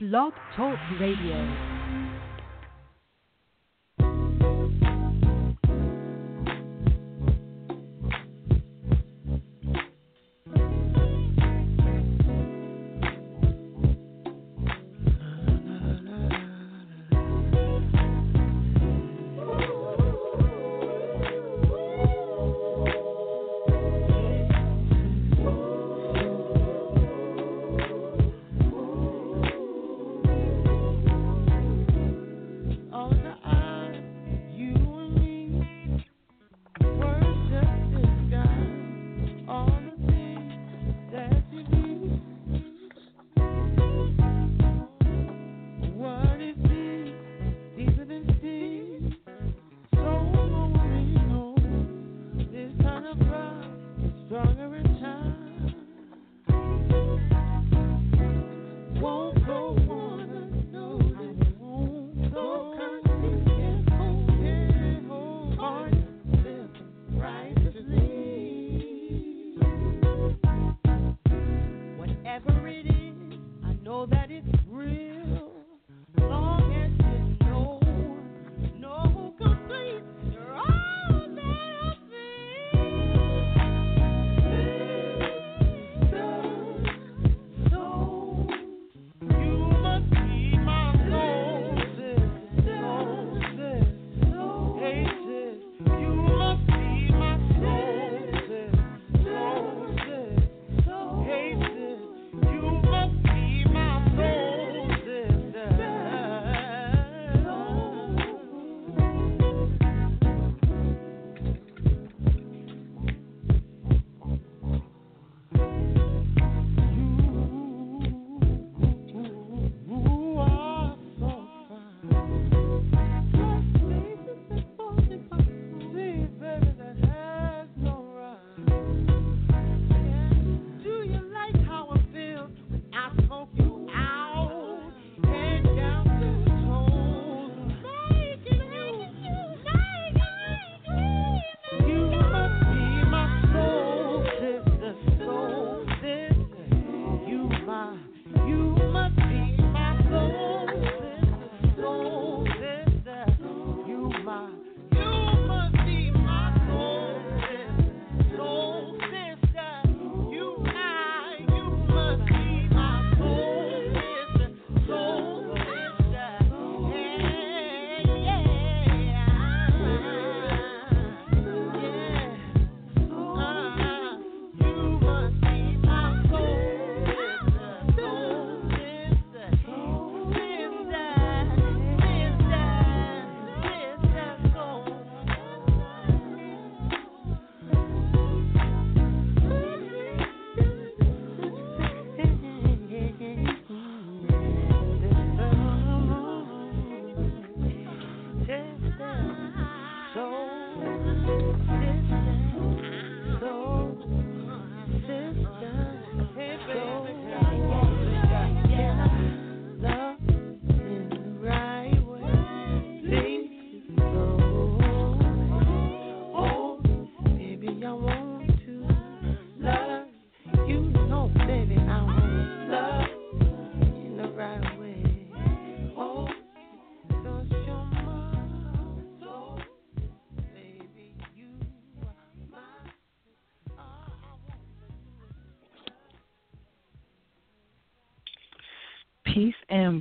Blog Talk Radio.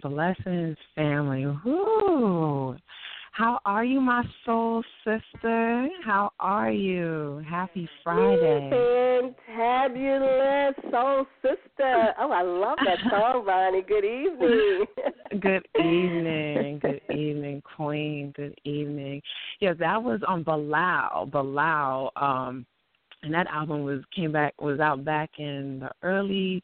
And blessings, family. Woo! How are you, my soul sister? How are you? Happy Friday. Fantabulous soul sister. Oh, I love that song, Bonnie. Good evening. Good evening. Good evening, Queen. Good evening. Yeah, that was on Bilal. Bilal. Um, and that album was came back was out back in the early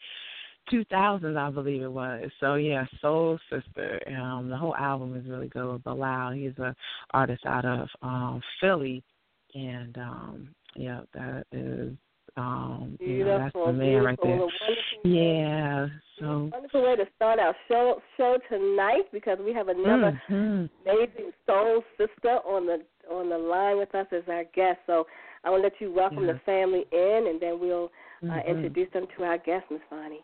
2000s, I believe it was. So yeah, Soul Sister. Um, the whole album is really good. with Bilal, he's a artist out of um, Philly, and um, yeah, that is um, you know, that's the man right there. Yeah. So. wonderful way to start our show show tonight because we have another Mhm. amazing soul sister on the on the line with us as our guest. So I will let you welcome Yeah. the family in, and then we'll uh, Mhm. introduce them to our guest, Miss Bonnie.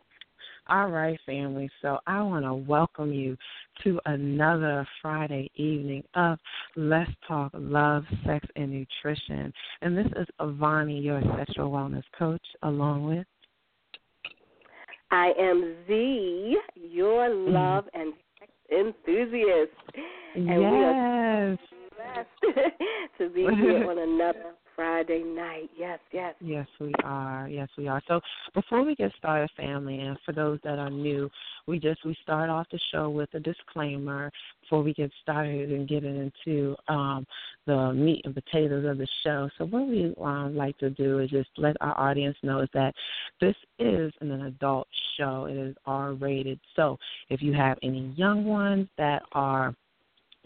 All right, family. So I want to welcome you to another Friday evening of Let's Talk Love, Sex, and Nutrition. And this is Avani, your sexual wellness coach, along with. I am Z, your mm-hmm. love and sex enthusiast. And we are yes. blessed to be here on another Friday night. Yes, yes. Yes, we are. Yes, we are. So before we get started, family, and for those that are new, we just we start off the show with a disclaimer before we get started and getting into um, the meat and potatoes of the show. So what we um, like to do is just let our audience know is that this is an adult show. It is R rated. So if you have any young ones that are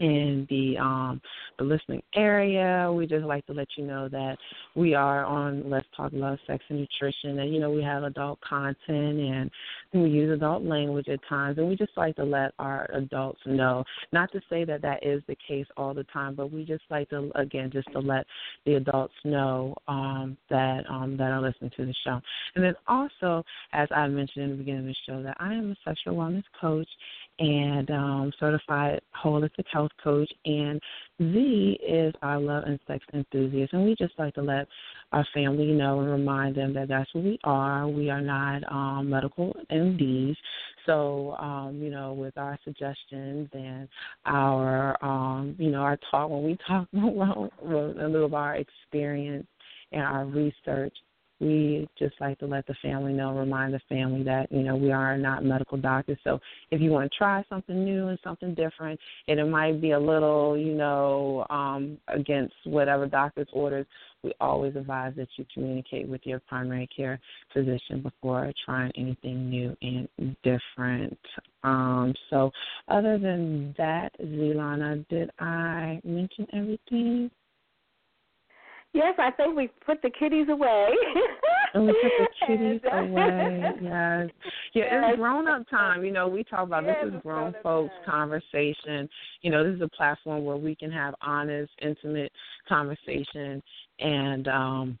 in the um the listening area. We just like to let you know that we are on Let's Talk Love, Sex and Nutrition and you know, we have adult content and we use adult language at times and we just like to let our adults know. Not to say that that is the case all the time, but we just like to again just to let the adults know um that um that are listening to the show. And then also as I mentioned in the beginning of the show that I am a sexual wellness coach and um, certified holistic health coach. And Z is our love and sex enthusiast. And we just like to let our family know and remind them that that's what we are. We are not um, medical MDs. So, um, you know, with our suggestions and our, um, you know, our talk, when we talk about a little of our experience and our research, we just like to let the family know, remind the family that, you know, we are not medical doctors. So if you want to try something new and something different, and it might be a little, you know, um, against whatever doctor's orders, we always advise that you communicate with your primary care physician before trying anything new and different. Um, so other than that, Zelana, did I mention everything? Yes, I think we put the kitties away. And we put the kitties away. Yes. Yeah, Yes. it's grown up time. You know, we talk about Yes, this is grown folks time. conversation. You know, this is a platform where we can have honest, intimate conversation and um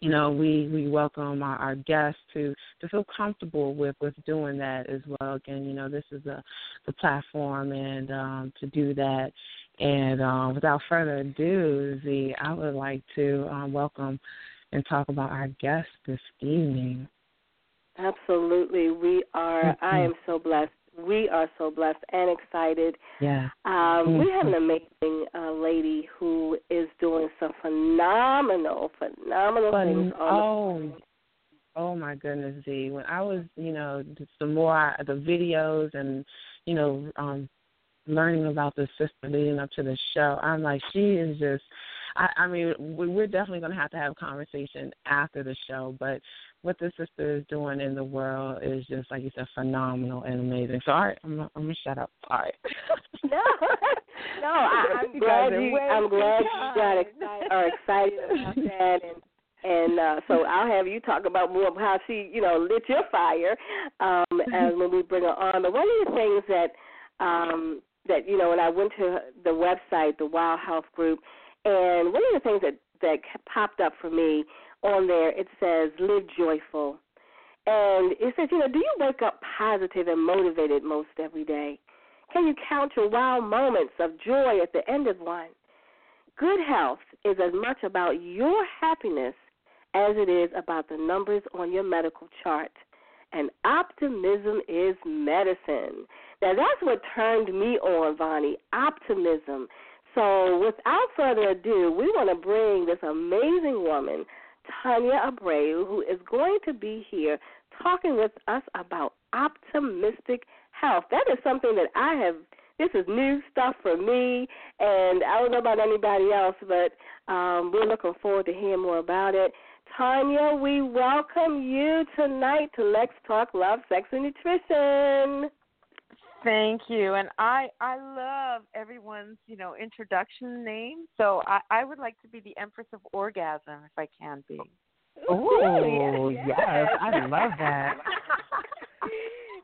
you know, we we welcome our, our guests to to feel comfortable with with doing that as well. Again, you know, this is a the platform and um to do that. And um without further ado, Z, I would like to um welcome and talk about our guest this evening. Absolutely. We are I am so blessed. We are so blessed and excited. Yeah. Um, we have an amazing uh, lady who is doing some phenomenal, phenomenal things on oh, oh my goodness, Z. When I was, you know, the more I, the videos and, you know, um, learning about the sister leading up to the show, I'm like, she is just. I, I mean, we- we're definitely going to have to have a conversation after the show, but what the sister is doing in the world is just, like you said, phenomenal and amazing. So, all right, I'm, I'm going to shut up. All right. no, no, I, I'm glad you. way I'm glad you got behind. excited, are excited about that, and and uh, so I'll have you talk about more of how she, you know, lit your fire, um, as when we bring her on. But one of the things that um, that you know, when I went to the website, the Wow Health Group, and one of the things that that popped up for me on there, it says live joyful. And it says, you know, do you wake up positive and motivated most every day? Can you count your wow moments of joy at the end of one? Good health is as much about your happiness as it is about the numbers on your medical chart. And optimism is medicine. Now, that's what turned me on, Vonnie optimism. So, without further ado, we want to bring this amazing woman, Tanya Abreu, who is going to be here talking with us about optimistic health. That is something that I have. This is new stuff for me, and I don't know about anybody else, but um, we're looking forward to hearing more about it. Tanya, we welcome you tonight to Let's Talk Love, Sex, and Nutrition. Thank you, and I I love everyone's you know introduction name. So I I would like to be the Empress of Orgasm if I can be. Oh, yes. I love that.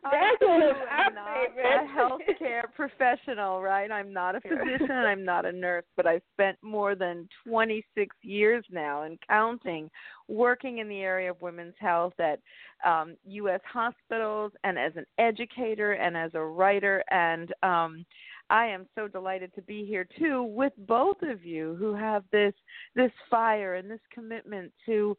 That I one is too our am not favorite. a healthcare professional, right? I'm not a physician, I'm not a nurse, but I've spent more than 26 years now and counting working in the area of women's health at um, U.S. hospitals and as an educator and as a writer. And um, I am so delighted to be here too with both of you who have this this fire and this commitment to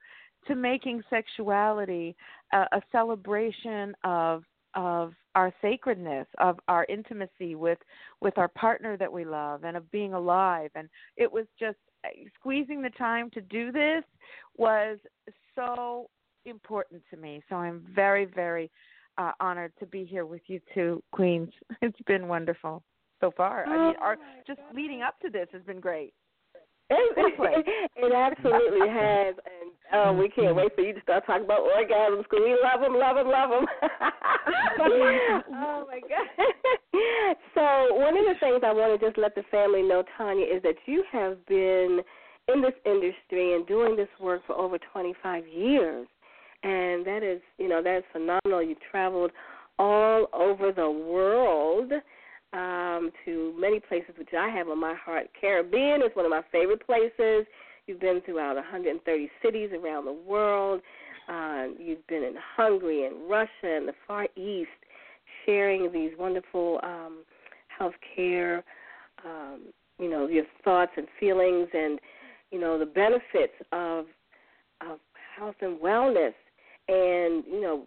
to making sexuality a, a celebration of of our sacredness, of our intimacy with with our partner that we love, and of being alive. And it was just squeezing the time to do this was so important to me. So I'm very, very uh, honored to be here with you two queens. It's been wonderful so far. I mean, our just leading up to this has been great. It, it absolutely has, oh, we can't wait for you to start talking about orgasms because we love them, love them, love them. oh my god! So one of the things I want to just let the family know, Tanya, is that you have been in this industry and doing this work for over 25 years, and that is, you know, that is phenomenal. You've traveled all over the world um, to many places which I have on my heart. Caribbean is one of my favorite places. You've been throughout 130 cities around the world. Uh, you've been in Hungary and Russia and the Far East, sharing these wonderful um, health care, um, you know, your thoughts and feelings, and you know the benefits of of health and wellness, and you know,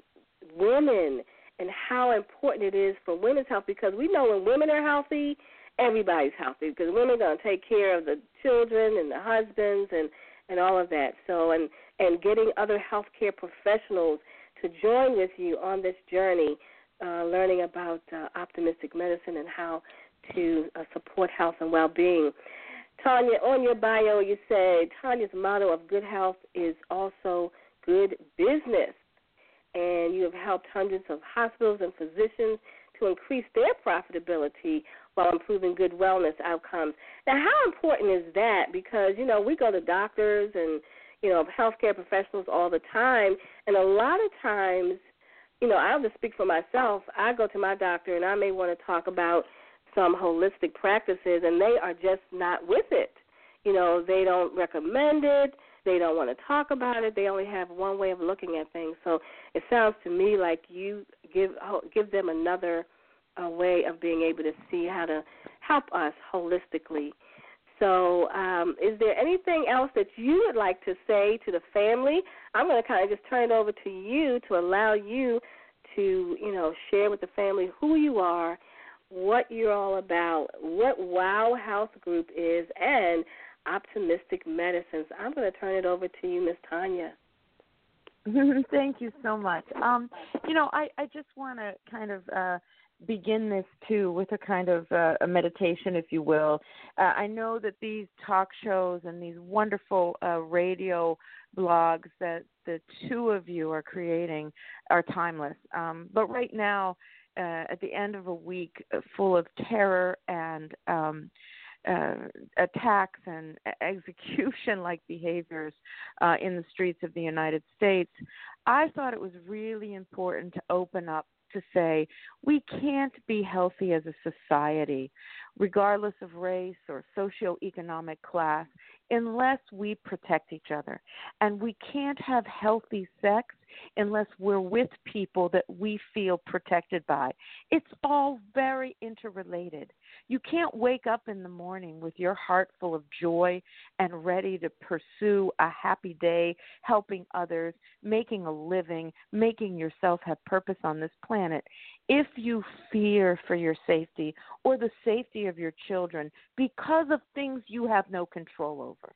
women and how important it is for women's health because we know when women are healthy, everybody's healthy because women are going to take care of the children and the husbands and and all of that. So and and getting other healthcare professionals to join with you on this journey, uh, learning about uh, optimistic medicine and how to uh, support health and well-being. Tanya, on your bio, you say Tanya's motto of good health is also good business and you have helped hundreds of hospitals and physicians to increase their profitability while improving good wellness outcomes. Now, how important is that? Because, you know, we go to doctors and, you know, healthcare professionals all the time, and a lot of times, you know, I'll just speak for myself. I go to my doctor and I may want to talk about some holistic practices, and they are just not with it. You know, they don't recommend it they don't want to talk about it. They only have one way of looking at things. So it sounds to me like you give oh, give them another uh, way of being able to see how to help us holistically. So, um, is there anything else that you would like to say to the family? I'm going to kind of just turn it over to you to allow you to, you know, share with the family who you are, what you're all about, what Wow Health Group is, and optimistic medicines. I'm going to turn it over to you, Miss Tanya. Thank you so much. Um, you know, I, I just want to kind of uh, begin this too with a kind of uh, a meditation, if you will. Uh, I know that these talk shows and these wonderful uh, radio blogs that the two of you are creating are timeless. Um, but right now, uh, at the end of a week full of terror and um, uh, attacks and execution like behaviors uh, in the streets of the United States, I thought it was really important to open up to say we can't be healthy as a society, regardless of race or socioeconomic class, unless we protect each other. And we can't have healthy sex unless we're with people that we feel protected by. It's all very interrelated. You can't wake up in the morning with your heart full of joy and ready to pursue a happy day, helping others, making a living, making yourself have purpose on this planet. If you fear for your safety or the safety of your children because of things you have no control over,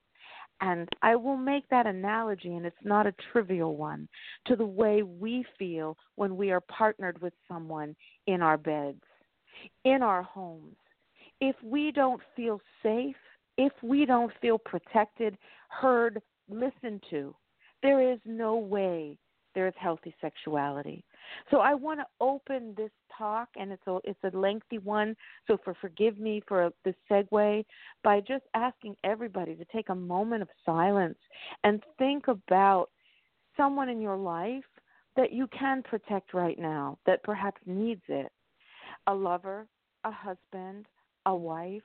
and I will make that analogy, and it's not a trivial one, to the way we feel when we are partnered with someone in our beds, in our homes. If we don't feel safe, if we don't feel protected, heard, listened to, there is no way there is healthy sexuality. So I want to open this talk, and it's a it's a lengthy one. So for forgive me for the segue by just asking everybody to take a moment of silence and think about someone in your life that you can protect right now that perhaps needs it a lover, a husband, a wife,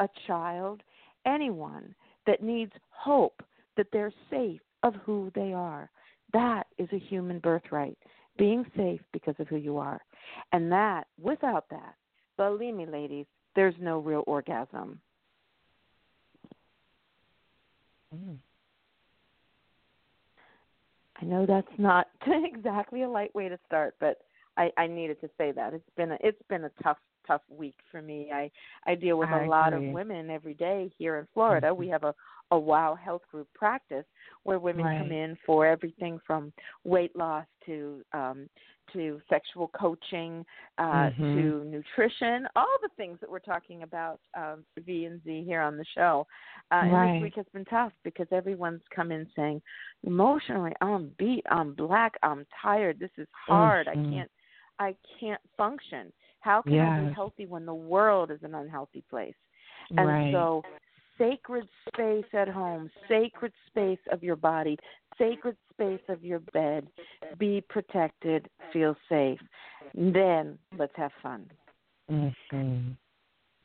a child, anyone that needs hope that they're safe of who they are. That is a human birthright, being safe because of who you are. And that, without that, believe me, ladies, there's no real orgasm. Mm. I know that's not exactly a light way to start, but I, I needed to say that. It's been a it's been a tough tough week for me. I I deal with I a lot of women every day here in Florida. We have a a wow health group practice where women come in for everything from weight loss to um to sexual coaching uh Mhm. to nutrition, all the things that we're talking about um V and Z here on the show. Uh and this week has been tough because everyone's come in saying emotionally I'm beat, I'm black, I'm tired, this is hard. I Mhm. can't I can't function. How can I be healthy when the world is an unhealthy place? And right. so, sacred space at home, sacred space of your body, sacred space of your bed. Be protected, feel safe. Then let's have fun. hmm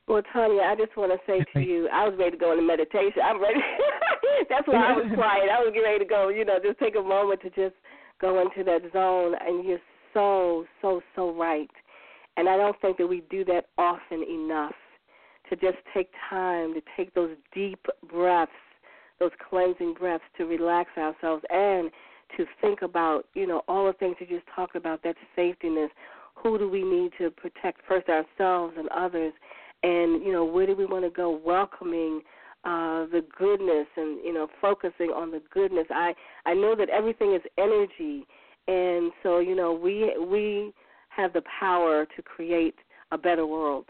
Well, Tanya, I just want to say to you, I was ready to go into meditation. I'm ready. That's why I was quiet. I was getting ready to go. You know, just take a moment to just go into that zone, and you're so, so, so right. And I don't think that we do that often enough to just take time to take those deep breaths, those cleansing breaths to relax ourselves and to think about, you know, all the things you just talked about, that safetyness. Who do we need to protect first ourselves and others? And, you know, where do we want to go? Welcoming uh, the goodness and, you know, focusing on the goodness. I, I know that everything is energy and so, you know, we we have the power to create a better world.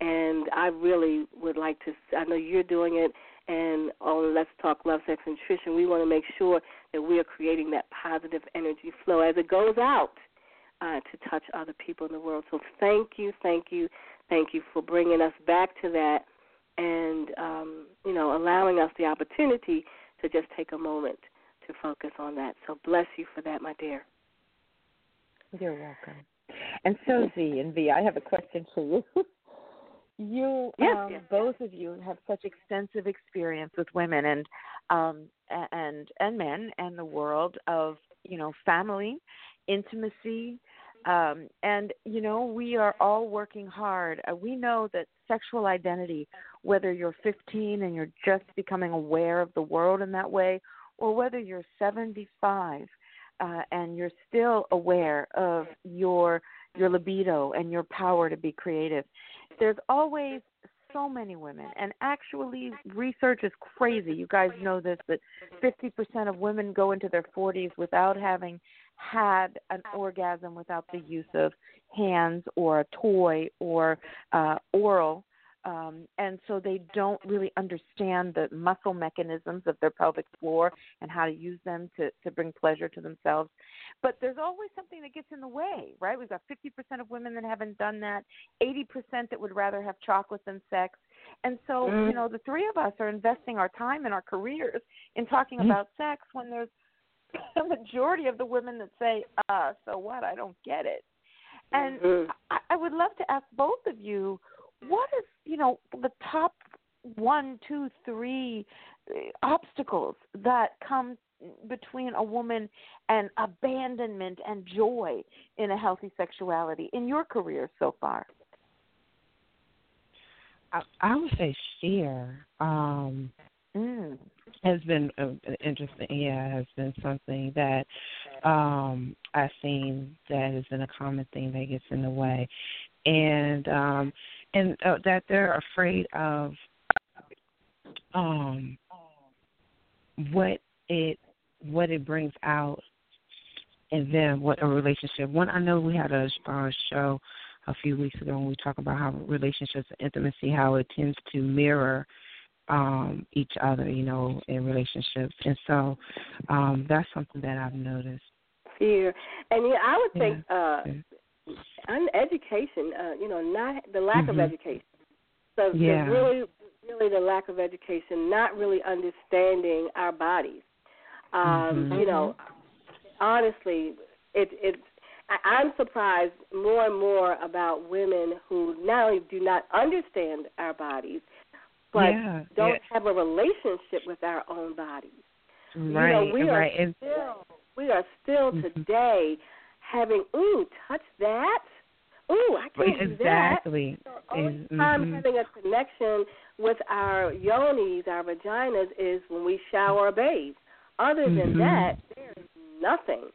And I really would like to. I know you're doing it, and on Let's Talk Love, Sex, and Nutrition, we want to make sure that we are creating that positive energy flow as it goes out uh, to touch other people in the world. So thank you, thank you, thank you for bringing us back to that, and um, you know, allowing us the opportunity to just take a moment to focus on that. So bless you for that, my dear. You're welcome. And so Z and V, I have a question for you. you Yes, um, yes. both of you have such extensive experience with women and um and and men and the world of, you know, family, intimacy, um and you know, we are all working hard. Uh, we know that sexual identity, whether you're 15 and you're just becoming aware of the world in that way or whether you're 75 uh, and you're still aware of your your libido and your power to be creative. There's always so many women, and actually, research is crazy. You guys know this that 50% of women go into their 40s without having had an orgasm without the use of hands or a toy or uh, oral. Um, and so they don't really understand the muscle mechanisms of their pelvic floor and how to use them to, to bring pleasure to themselves. But there's always something that gets in the way, right? We've got 50% of women that haven't done that, 80% that would rather have chocolate than sex. And so, Mhm. you know, the three of us are investing our time and our careers in talking Mhm. about sex when there's a majority of the women that say, uh, so what? I don't get it. And Mhm. I, I would love to ask both of you, what is, you know, the top one, two, three uh, obstacles that come between a woman and abandonment and joy in a healthy sexuality in your career so far? I, I would say fear um, Mm. has been uh, interesting. Yeah, has been something that um, I've seen that has been a common thing that gets in the way, and um, and uh, that they're afraid of um, what it what it brings out in them, what a relationship. One, I know we had a uh, show a few weeks ago when we talk about how relationships and intimacy, how it tends to mirror um each other, you know, in relationships. And so um that's something that I've noticed. Fear, and yeah, I would Yeah. think uh, on education, uh, you know, not the lack of Mhm. education. So Yeah. really, really the lack of education, not really understanding our bodies. Um, Mhm. You know, honestly, it it's I- I'm surprised more and more about women who not only do not understand our bodies, but yeah, don't yeah. have a relationship with our own bodies. Right, you know, we right. are And still we are still Mhm. today having ooh touch that ooh I can't do that. exactly. Is- time having a connection with our yonis, our vaginas, is when we shower or bathe. Other than Mhm. that, there is nothing.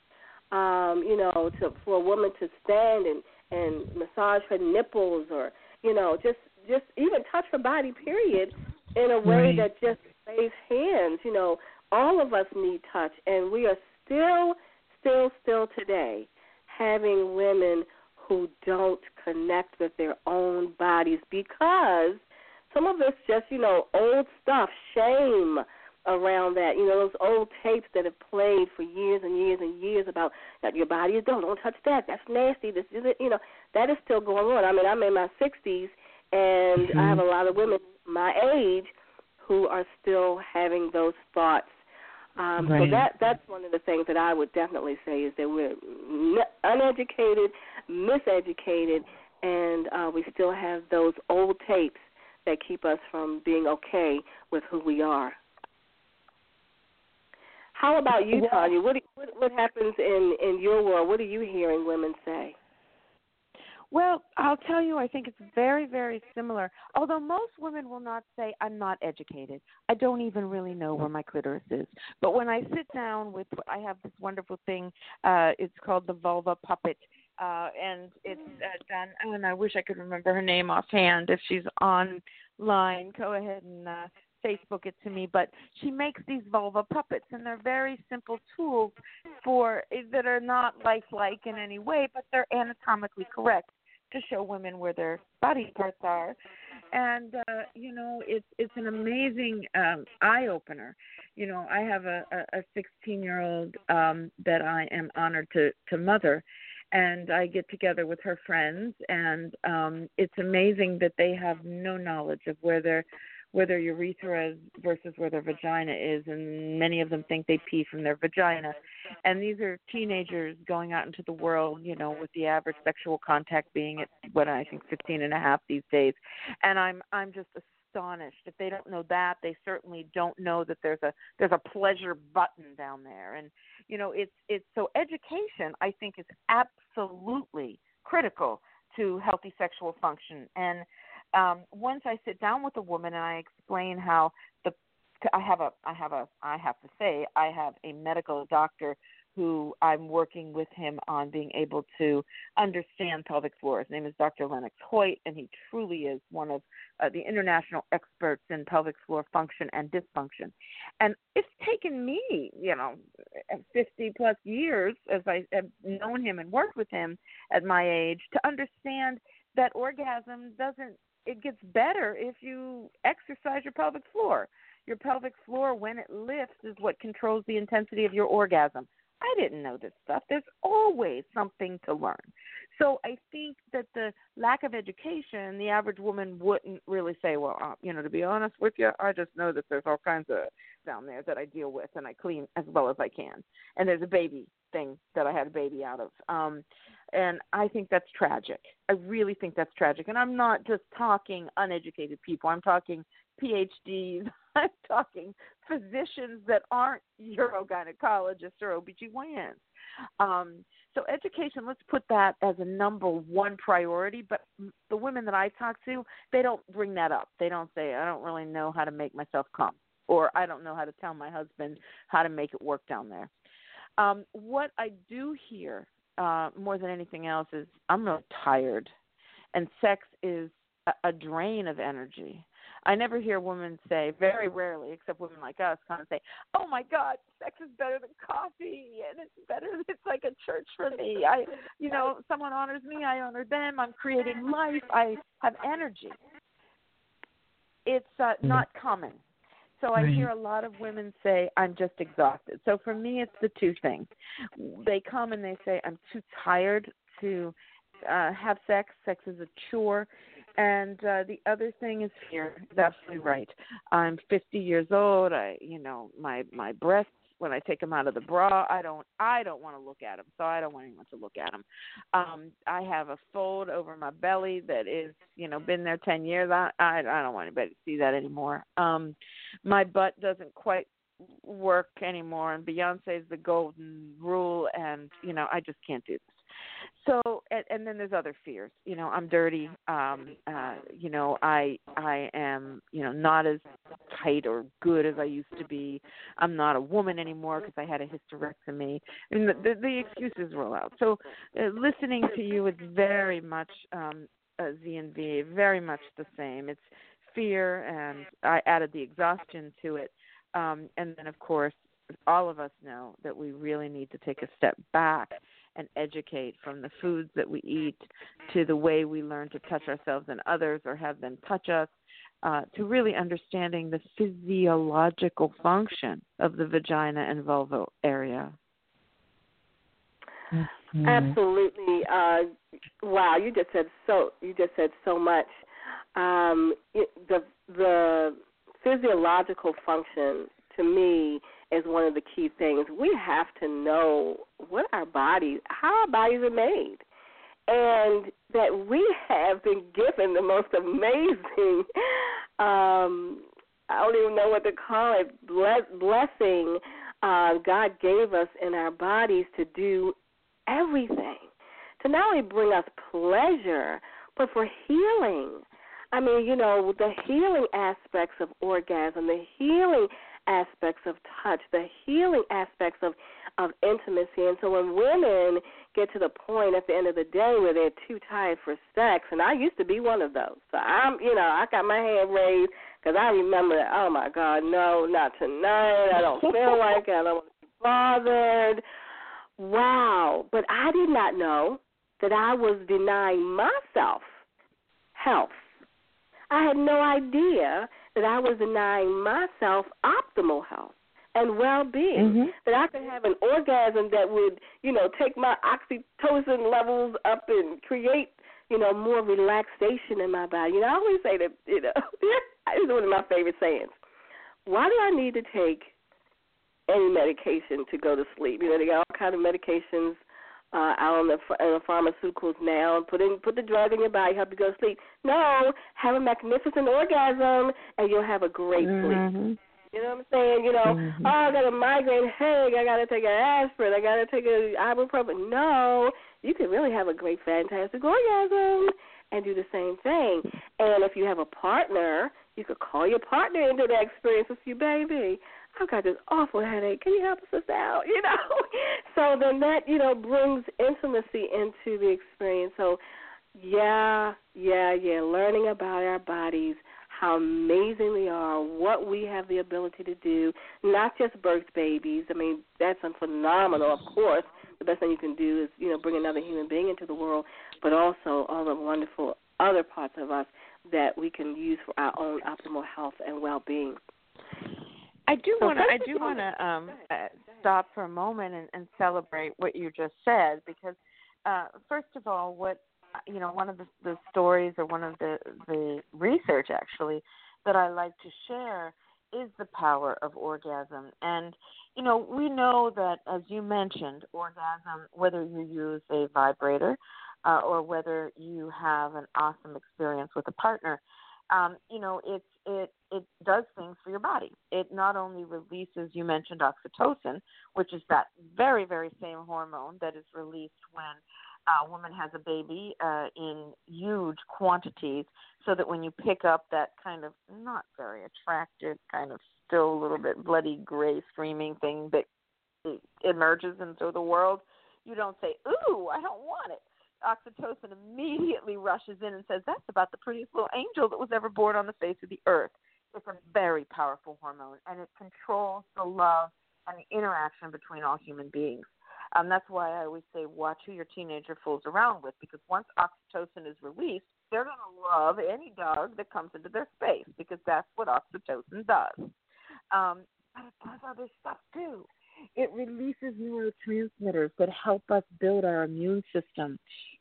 Um, you know, to for a woman to stand and and massage her nipples, or you know, just just even touch her body, period, in a way Right. that just lays hands. You know, all of us need touch, and we are still, still, still today having women who don't connect with their own bodies because some of it's just, you know, old stuff, shame around that. You know, those old tapes that have played for years and years and years about that your body is don't don't touch that. That's nasty. This is it you know, that is still going on. I mean, I'm in my sixties and I have mm-hmm. a lot of women my age who are still having those thoughts. Um, So that that's one of the things that I would definitely say is that we're uneducated, miseducated, and uh, we still have those old tapes that keep us from being okay with who we are. How about you, Tanya? What, what what happens in in your world? What are you hearing women say? Well, I'll tell you, I think it's very, very similar. Although most women will not say, I'm not educated. I don't even really know where my clitoris is. But when I sit down with, I have this wonderful thing, uh, it's called the vulva puppet. Uh, and it's uh, done, oh, and I wish I could remember her name offhand. If she's online, go ahead and uh, Facebook it to me. But she makes these vulva puppets, and they're very simple tools for that are not lifelike in any way, but they're anatomically correct to show women where their body parts are. And uh you know it's it's an amazing um eye opener you know i have a a 16 year old um that i am honored to to mother. And i get together with her friends and um it's amazing that they have no knowledge of where their where their urethra is versus where their vagina is and many of them think they pee from their vagina. And these are teenagers going out into the world you know with the average sexual contact being at what i think fifteen and a half these days. And i'm i'm just astonished. If they don't know that they certainly don't know that there's a there's a pleasure button down there. And you know it's it's so education i think is absolutely critical to healthy sexual function. And um once i sit down with a woman and i explain how the I have a I have a I have to say I have a medical doctor who I'm working with him on being able to understand pelvic floor. His name is Dr. Lennox Hoyte, and he truly is one of uh, the international experts in pelvic floor function and dysfunction. And it's taken me, you know, 50 plus years as I have known him and worked with him at my age to understand that orgasm doesn't it gets better if you exercise your pelvic floor. Your pelvic floor, when it lifts, is what controls the intensity of your orgasm. I didn't know this stuff. There's always something to learn. So I think that the lack of education, the average woman wouldn't really say, well, uh, you know, to be honest with you, I just know that there's all kinds of down there that I deal with and I clean as well as I can. And there's a baby thing that I had a baby out of. Um, and I think that's tragic. I really think that's tragic. And I'm not just talking uneducated people. I'm talking PhDs. I'm talking physicians that aren't urogynecologists or OBGYNs. Um, so education, let's put that as a number one priority. But the women that I talk to, they don't bring that up. They don't say, I don't really know how to make myself come, or I don't know how to tell my husband how to make it work down there. Um, what I do hear uh, more than anything else is I'm really tired, and sex is a, a drain of energy. I never hear women say, very rarely, except women like us, kind of say, "Oh my God, sex is better than coffee, and it's better. It's like a church for me. I, you know, someone honors me, I honor them. I'm creating life. I have energy. It's uh, not common. So I hear a lot of women say, I'm just exhausted. So for me, it's the two things. They come and they say, I'm too tired to uh, have sex. Sex is a chore. And uh, the other thing is fear. That's absolutely right. I'm 50 years old. I, you know, my my breasts when I take them out of the bra. I don't I don't want to look at them, so I don't want anyone to look at them. Um, I have a fold over my belly that is you know been there ten years. I I, I don't want anybody to see that anymore. Um, my butt doesn't quite work anymore and Beyonce's the golden rule and you know I just can't do this. So and, and then there's other fears. You know, I'm dirty. Um uh you know, I I am, you know, not as tight or good as I used to be. I'm not a woman anymore because I had a hysterectomy. And the the, the excuses roll out. So uh, listening to you is very much um Z and V, very much the same. It's fear and I added the exhaustion to it um, and then, of course, all of us know that we really need to take a step back and educate from the foods that we eat to the way we learn to touch ourselves and others or have them touch us uh, to really understanding the physiological function of the vagina and vulva area. Mm-hmm. Absolutely. Uh, wow, you just said so. You just said so much. Um, it, the the physiological function to me is one of the key things. We have to know what our bodies, how our bodies are made, and that we have been given the most amazing. Um, I don't even know what to call it. blessing uh, God gave us in our bodies to do everything, to not only bring us pleasure, but for healing I mean, you know, the healing aspects of orgasm, the healing aspects of touch, the healing aspects of of intimacy. And so when women get to the point at the end of the day where they're too tired for sex, and I used to be one of those. So I'm, you know, I got my hand raised because I remember that. Oh my God, no, not tonight. I don't feel like it. I don't want to be bothered. Wow. But I did not know that I was denying myself health I had no idea that I was denying myself optimal health and well-being. Mm-hmm. That I could have an orgasm that would, you know, take my oxytocin levels up and create, you know, more relaxation in my body. You know, I always say that, you know, this is one of my favorite sayings. Why do I need to take any medication to go to sleep? You know, they got all kind of medications uh, out on the, in the pharmaceuticals now and put in put the drug in your body, help you go to sleep. No, have a magnificent orgasm and you'll have a great mm-hmm. sleep. You know what I'm saying? You know, mm-hmm. oh, I got a migraine headache. I got to take an aspirin. I got to take a ibuprofen. No, you can really have a great, fantastic orgasm and do the same thing. And if you have a partner, you could call your partner into that experience with you, baby. I've got this awful headache. Can you help us out? You know, so then that you know brings intimacy into the experience. So, yeah, yeah, yeah. Learning about our bodies, how amazing we are, what we have the ability to do. Not just birth babies. I mean, that's phenomenal. Of course, the best thing you can do is you know bring another human being into the world, but also all the wonderful other parts of us that we can use for our own optimal health and well-being. I do want to. I do want to um, uh, stop for a moment and, and celebrate what you just said because, uh, first of all, what you know, one of the, the stories or one of the the research actually that I like to share is the power of orgasm. And you know, we know that as you mentioned, orgasm, whether you use a vibrator uh, or whether you have an awesome experience with a partner, um, you know, it's it it does things for your body. It not only releases, you mentioned oxytocin, which is that very very same hormone that is released when a woman has a baby uh, in huge quantities, so that when you pick up that kind of not very attractive, kind of still a little bit bloody gray screaming thing that emerges into the world, you don't say, "Ooh, I don't want it." Oxytocin immediately rushes in and says, That's about the prettiest little angel that was ever born on the face of the earth. It's a very powerful hormone, and it controls the love and the interaction between all human beings. Um, that's why I always say, watch who your teenager fools around with, because once oxytocin is released, they're going to love any dog that comes into their space, because that's what oxytocin does. Um, but it does other stuff too. It releases neurotransmitters that help us build our immune system.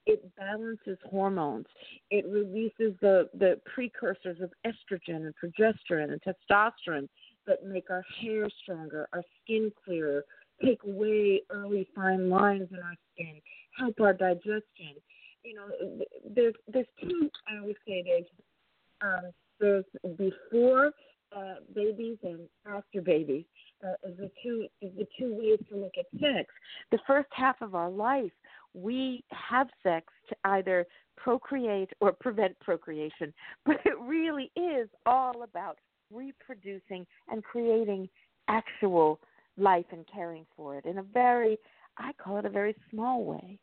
It balances hormones. It releases the, the precursors of estrogen and progesterone and testosterone that make our hair stronger, our skin clearer, take away early fine lines in our skin, help our digestion. You know, there's there's two. I always say there's um, there's before uh, babies and after babies. Uh, the two the two ways to look at sex. The first half of our life, we have sex to either procreate or prevent procreation, but it really is all about reproducing and creating actual life and caring for it in a very, I call it a very small way.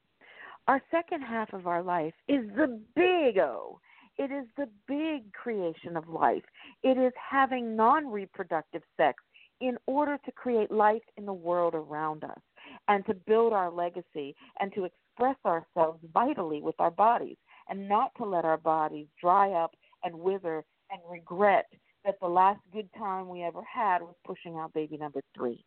Our second half of our life is the big O. It is the big creation of life. It is having non reproductive sex in order to create life in the world around us and to build our legacy and to express ourselves vitally with our bodies and not to let our bodies dry up and wither and regret that the last good time we ever had was pushing out baby number three.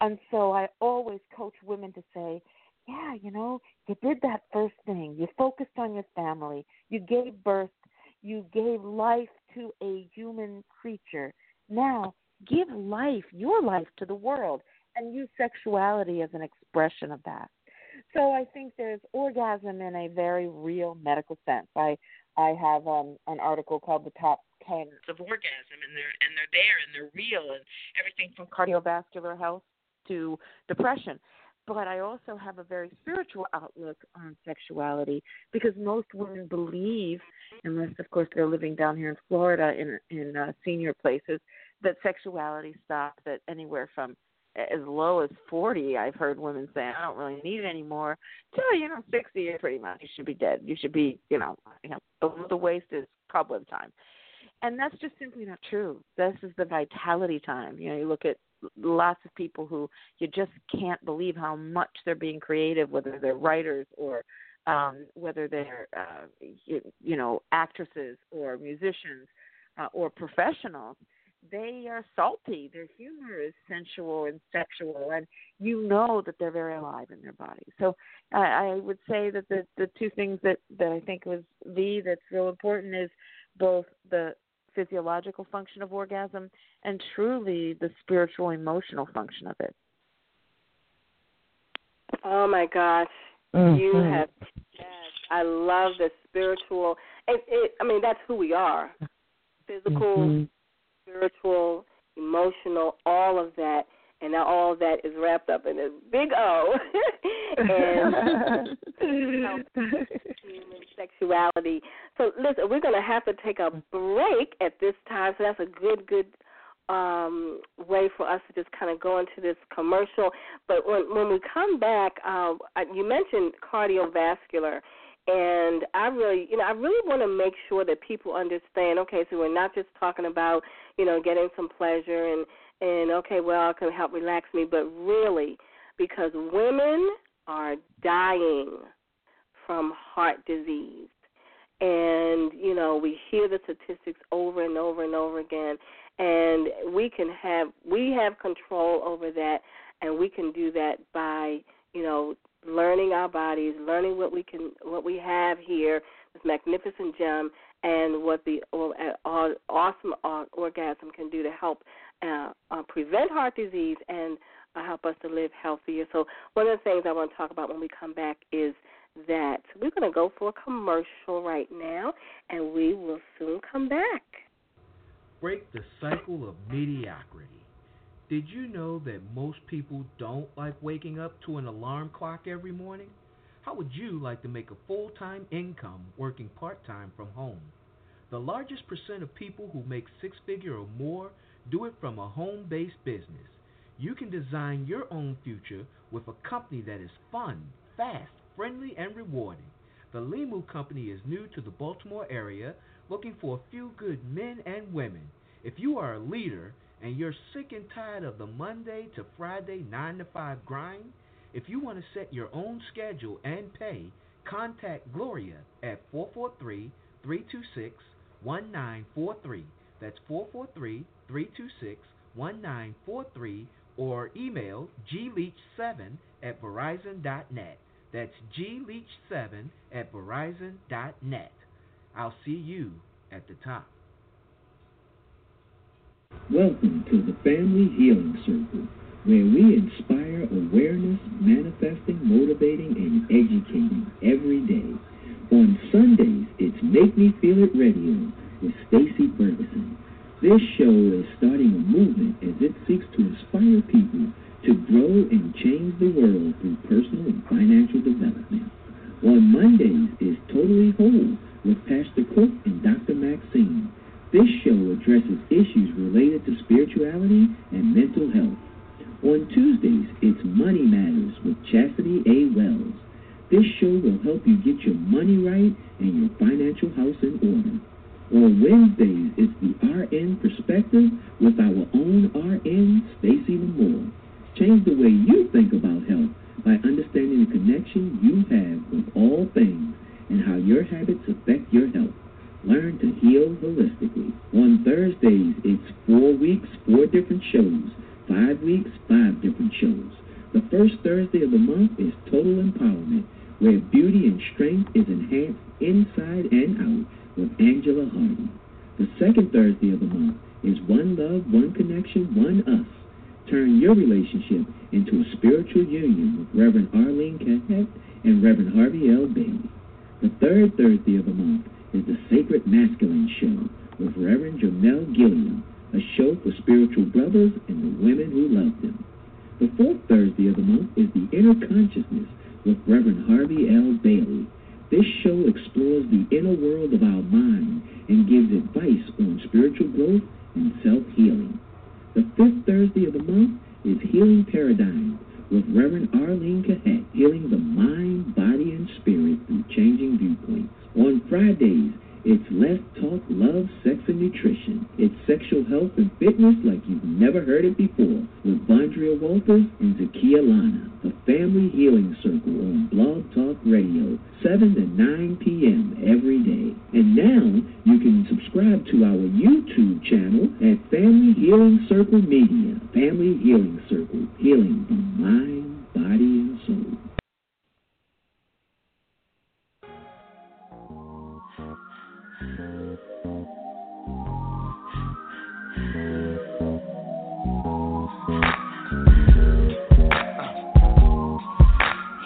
And so I always coach women to say, yeah, you know, you did that first thing. You focused on your family. You gave birth. You gave life to a human creature. Now, give life, your life, to the world and use sexuality as an expression of that. So I think there's orgasm in a very real medical sense. I I have um, an article called the top ten of orgasm, and they're and they're there and they're real, and everything from cardiovascular health to depression. But I also have a very spiritual outlook on sexuality because most women believe, unless of course they're living down here in Florida in in uh, senior places, that sexuality stops at anywhere from as low as 40 i've heard women say i don't really need it anymore till you know 60 pretty much you should be dead. You should be you know you know the, the waste is cobweb time. And that's just simply not true. This is the vitality time. You know you look at lots of people who you just can't believe how much they're being creative whether they're writers or um whether they're uh you, you know actresses or musicians uh, or professionals they are salty. Their humor is sensual and sexual, and you know that they're very alive in their body. So I, I would say that the the two things that that I think was the that's real important is both the physiological function of orgasm and truly the spiritual emotional function of it. Oh my gosh, mm-hmm. you have yes, I love the spiritual. It, it, I mean, that's who we are. Physical, mm-hmm spiritual, emotional, all of that, and now all that is wrapped up in a big O. and human sexuality. So listen, we're going to have to take a break at this time. So that's a good, good um, way for us to just kind of go into this commercial. But when when we come back, um, you mentioned cardiovascular, and I really, you know, I really want to make sure that people understand. Okay, so we're not just talking about, you know, getting some pleasure and and okay, well, it can help relax me, but really, because women are dying from heart disease, and you know, we hear the statistics over and over and over again, and we can have we have control over that, and we can do that by, you know, learning our bodies, learning what we can, what we have here, this magnificent gem, and what the awesome orgasm can do to help uh, uh, prevent heart disease and uh, help us to live healthier. So one of the things I want to talk about when we come back is that we're going to go for a commercial right now, and we will soon come back. Break the cycle of mediocrity did you know that most people don't like waking up to an alarm clock every morning? How would you like to make a full time income working part time from home? The largest percent of people who make six figure or more do it from a home based business. You can design your own future with a company that is fun, fast, friendly, and rewarding. The Limu Company is new to the Baltimore area, looking for a few good men and women. If you are a leader, and you're sick and tired of the Monday to Friday 9 to 5 grind, if you want to set your own schedule and pay, contact Gloria at 443 326 1943. That's 443 326 1943 or email gleach7 at verizon.net. That's gleach7 at verizon.net. I'll see you at the top. Welcome to the Family Healing Circle, where we inspire awareness, manifesting, motivating, and educating every day. On Sundays, it's Make Me Feel It Radio with Stacy Ferguson. This show is starting a movement as it seeks to inspire people to grow and change the world through personal and financial development. On Mondays is Totally Whole with Pastor Cook and Dr. Maxine. This show addresses issues related to spirituality and mental health. On Tuesdays, it's Money Matters with Chastity A. Wells. This show will help you get your money right and your financial house in order. On Wednesdays, it's the RN Perspective with our own RN, Stacy Lamore. Change the way you think about health by understanding the connection you have with all things and how your habits affect your health. Learn to heal holistically. On Thursdays, it's four weeks, four different shows. Five weeks, five different shows. The first Thursday of the month is Total Empowerment, where beauty and strength is enhanced inside and out with Angela Hardy. The second Thursday of the month is One Love, One Connection, One Us. Turn your relationship into a spiritual union with Reverend Arlene Cahet and Reverend Harvey L. Bailey. The third Thursday of the month is the Sacred Masculine Show with Reverend Jamel Gilliam, a show for spiritual brothers and the women who love them. The fourth Thursday of the month is the Inner Consciousness with Reverend Harvey L. Bailey. This show explores the inner world of our mind and gives advice on spiritual growth and self-healing. The fifth Thursday of the month is Healing Paradigm with Reverend Arlene Cahet, healing the mind, body, and spirit through changing viewpoints. On Fridays, it's Let's Talk Love, Sex, and Nutrition. It's sexual health and fitness like you've never heard it before with Vondria Walters and Zakia Lana. The Family Healing Circle on Blog Talk Radio, 7 to 9 p.m. every day. And now you can subscribe to our YouTube channel at Family Healing Circle Media. Family Healing Circle, healing the mind, body, and soul.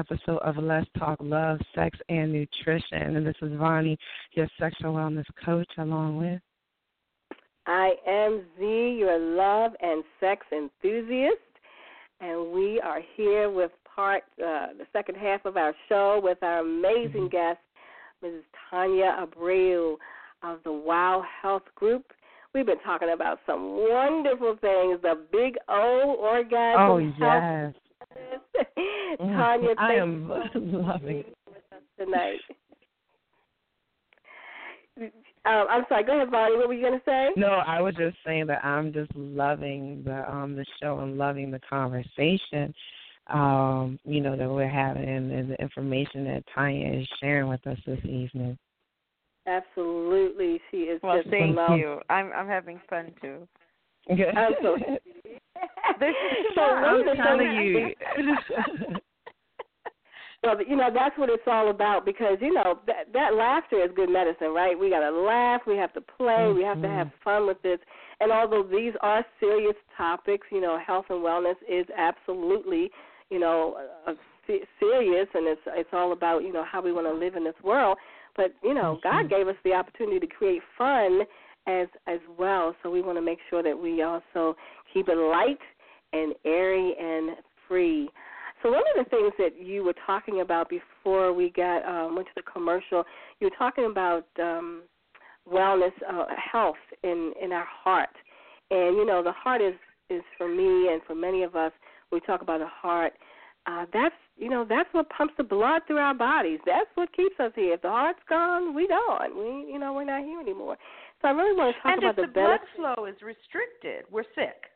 episode of Let's Talk Love, Sex, and Nutrition. And this is Vonnie, your sexual wellness coach, along with. I am Z, your love and sex enthusiast, and we are here with part uh, the second half of our show with our amazing guest, Mrs. Tanya Abreu of the Wow Health Group. We've been talking about some wonderful things, the big O orgasm. Oh, health yes. Tanya, I thank am you loving it. for being with us tonight. Um, I'm sorry. Go ahead, Vonnie. What were you going to say? No, I was just saying that I'm just loving the um the show and loving the conversation, um, you know, that we're having and the information that Tanya is sharing with us this evening. Absolutely, she is Well, just thank phenomenal. you. I'm I'm having fun too. I'm so There's So one of I'm telling you. Well, you know that's what it's all about because you know that that laughter is good medicine, right? We got to laugh, we have to play, we have to have mm-hmm. fun with this. And although these are serious topics, you know, health and wellness is absolutely, you know, a, se- serious, and it's it's all about you know how we want to live in this world. But you know, God gave us the opportunity to create fun as as well, so we want to make sure that we also keep it light and airy and free. So one of the things that you were talking about before we got um, went to the commercial, you were talking about um, wellness, uh, health in in our heart, and you know the heart is is for me and for many of us. We talk about the heart. Uh, that's you know that's what pumps the blood through our bodies. That's what keeps us here. If the heart's gone, we gone. We you know we're not here anymore. So I really want to talk and about if the, the blood flow is restricted, we're sick.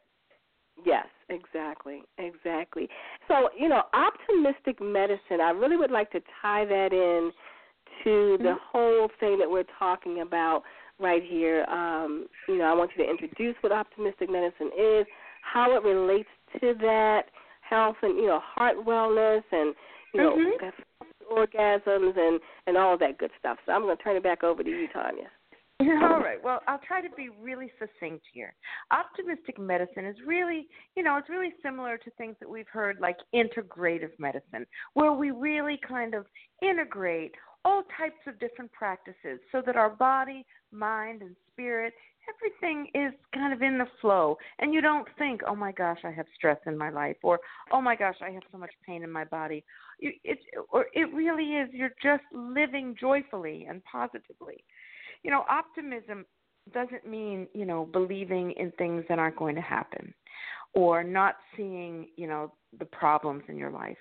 Yes, exactly, exactly. So, you know, optimistic medicine, I really would like to tie that in to the whole thing that we're talking about right here. Um, you know, I want you to introduce what optimistic medicine is, how it relates to that health and, you know, heart wellness and, you know, Mhm. orgasms and and all that good stuff. So I'm going to turn it back over to you, Tanya. All right. Well, I'll try to be really succinct here. Optimistic medicine is really, you know, it's really similar to things that we've heard like integrative medicine, where we really kind of integrate all types of different practices so that our body, mind, and spirit, everything is kind of in the flow. And you don't think, oh my gosh, I have stress in my life, or oh my gosh, I have so much pain in my body. It, or it really is, you're just living joyfully and positively you know, optimism doesn't mean, you know, believing in things that aren't going to happen or not seeing, you know, the problems in your life.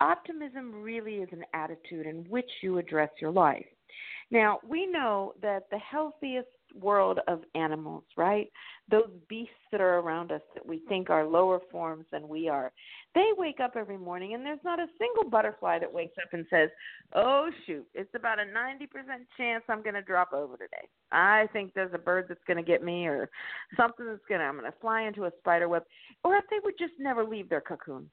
Optimism really is an attitude in which you address your life. Now, we know that the healthiest world of animals, right? Those beasts that are around us that we think are lower forms than we are, they wake up every morning and there's not a single butterfly that wakes up and says, Oh, shoot, it's about a 90% chance I'm going to drop over today. I think there's a bird that's going to get me or something that's going to, I'm going to fly into a spider web. Or if they would just never leave their cocoon.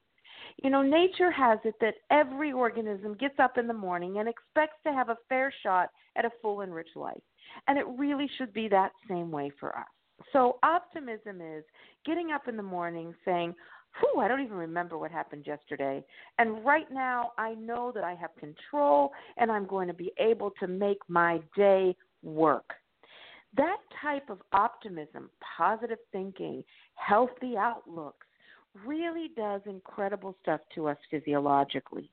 You know, nature has it that every organism gets up in the morning and expects to have a fair shot at a full and rich life. And it really should be that same way for us. So, optimism is getting up in the morning saying, Whew, I don't even remember what happened yesterday. And right now, I know that I have control and I'm going to be able to make my day work. That type of optimism, positive thinking, healthy outlooks really does incredible stuff to us physiologically.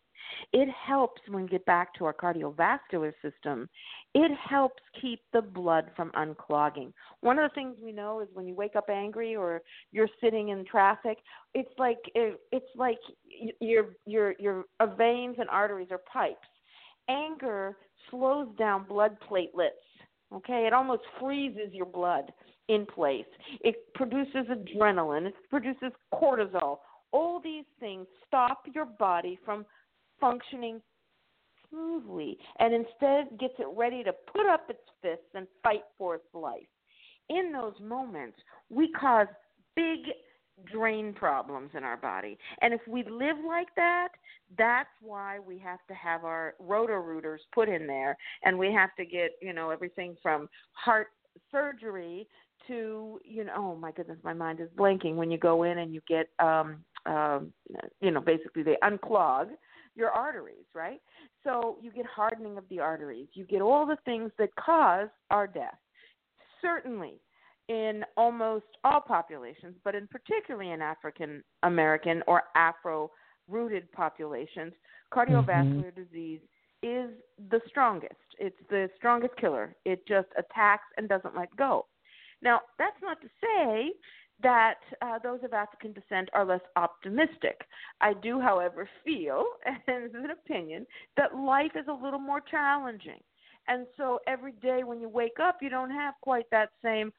It helps when we get back to our cardiovascular system. It helps keep the blood from unclogging. One of the things we know is when you wake up angry or you're sitting in traffic, it's like it's like your your your veins and arteries are pipes. Anger slows down blood platelets. Okay, it almost freezes your blood in place. It produces adrenaline. It produces cortisol. All these things stop your body from functioning smoothly and instead gets it ready to put up its fists and fight for its life. In those moments, we cause big drain problems in our body. And if we live like that, that's why we have to have our rotor rooters put in there and we have to get, you know, everything from heart surgery to you know oh my goodness my mind is blanking when you go in and you get um um you know basically they unclog your arteries right? So you get hardening of the arteries. You get all the things that cause our death. Certainly in almost all populations but in particularly in african american or afro rooted populations cardiovascular mm-hmm. disease is the strongest. It's the strongest killer. It just attacks and doesn't let go. Now, that's not to say that uh, those of African descent are less optimistic. I do, however, feel, and this is an opinion, that life is a little more challenging. And so every day when you wake up, you don't have quite that same,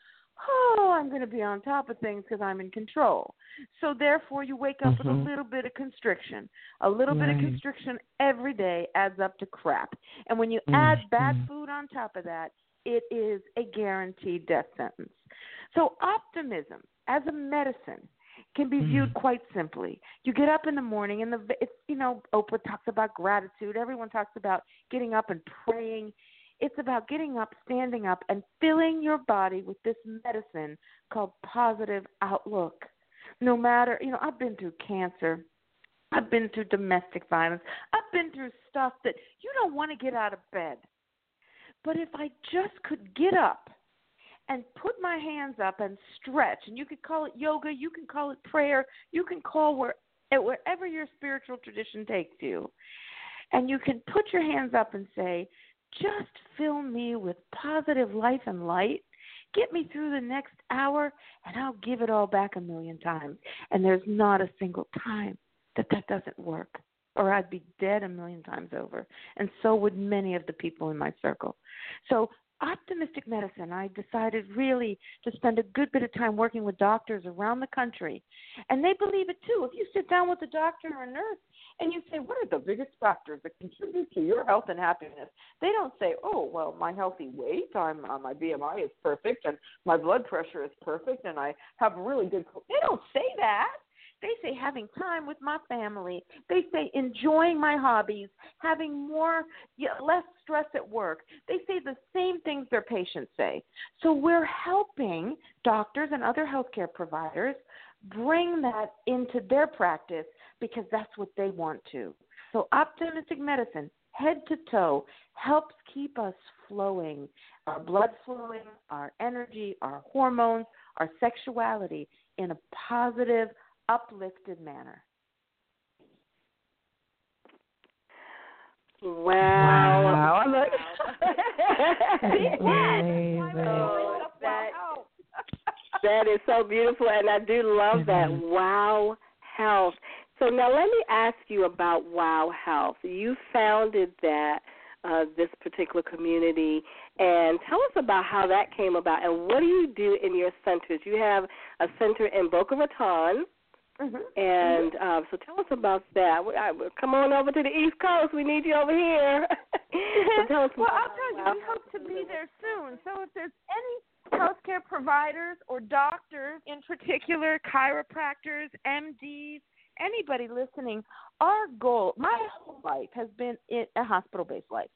oh, I'm going to be on top of things because I'm in control. So therefore, you wake up with Mhm. a little bit of constriction. A little bit of constriction every day adds up to crap. And when you add bad Mhm. food on top of that, it is a guaranteed death sentence. So optimism as a medicine can be viewed hmm. quite simply. You get up in the morning, and the it's you know Oprah talks about gratitude. Everyone talks about getting up and praying. It's about getting up, standing up, and filling your body with this medicine called positive outlook. No matter you know, I've been through cancer. I've been through domestic violence. I've been through stuff that you don't want to get out of bed. But if I just could get up and put my hands up and stretch, and you could call it yoga, you can call it prayer, you can call where wherever your spiritual tradition takes you, and you can put your hands up and say, just fill me with positive life and light. Get me through the next hour, and I'll give it all back a million times. And there's not a single time that that doesn't work, or I'd be dead a million times over. And so would many of the people in my circle. So, optimistic medicine, I decided really to spend a good bit of time working with doctors around the country. And they believe it too. If you sit down with a doctor or a nurse and you say, What are the biggest factors that contribute to your health and happiness? They don't say, Oh, well, my healthy weight, I'm, uh, my BMI is perfect, and my blood pressure is perfect, and I have really good. co-" They don't say that. They say having time with my family. They say enjoying my hobbies, having more, less stress at work. They say the same things their patients say. So we're helping doctors and other healthcare providers bring that into their practice because that's what they want to. So optimistic medicine, head to toe, helps keep us flowing, our blood flowing, our energy, our hormones, our sexuality in a positive, uplifted manner. Wow. Wow. I love Amazing. Oh, that, that is so beautiful, and I do love that. Wow Health. So now let me ask you about Wow Health. You founded that uh, this particular community, and tell us about how that came about, and what do you do in your centers? You have a center in Boca Raton. Mm-hmm. And uh, so tell us about that. We, I, come on over to the East Coast. We need you over here. so tell us well, I'll tell you, we hope to be there soon. So if there's any healthcare providers or doctors in particular, chiropractors, MDs, anybody listening, our goal, my whole life has been in a hospital based life.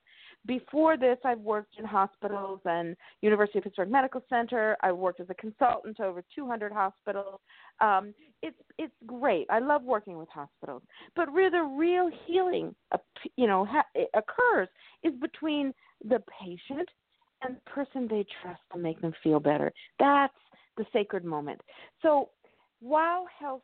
Before this, I've worked in hospitals and University of Pittsburgh Medical Center. I worked as a consultant to over 200 hospitals. Um, it's it's great. I love working with hospitals, but where the real healing, you know, ha- occurs is between the patient and the person they trust to make them feel better. That's the sacred moment. So, Wow Health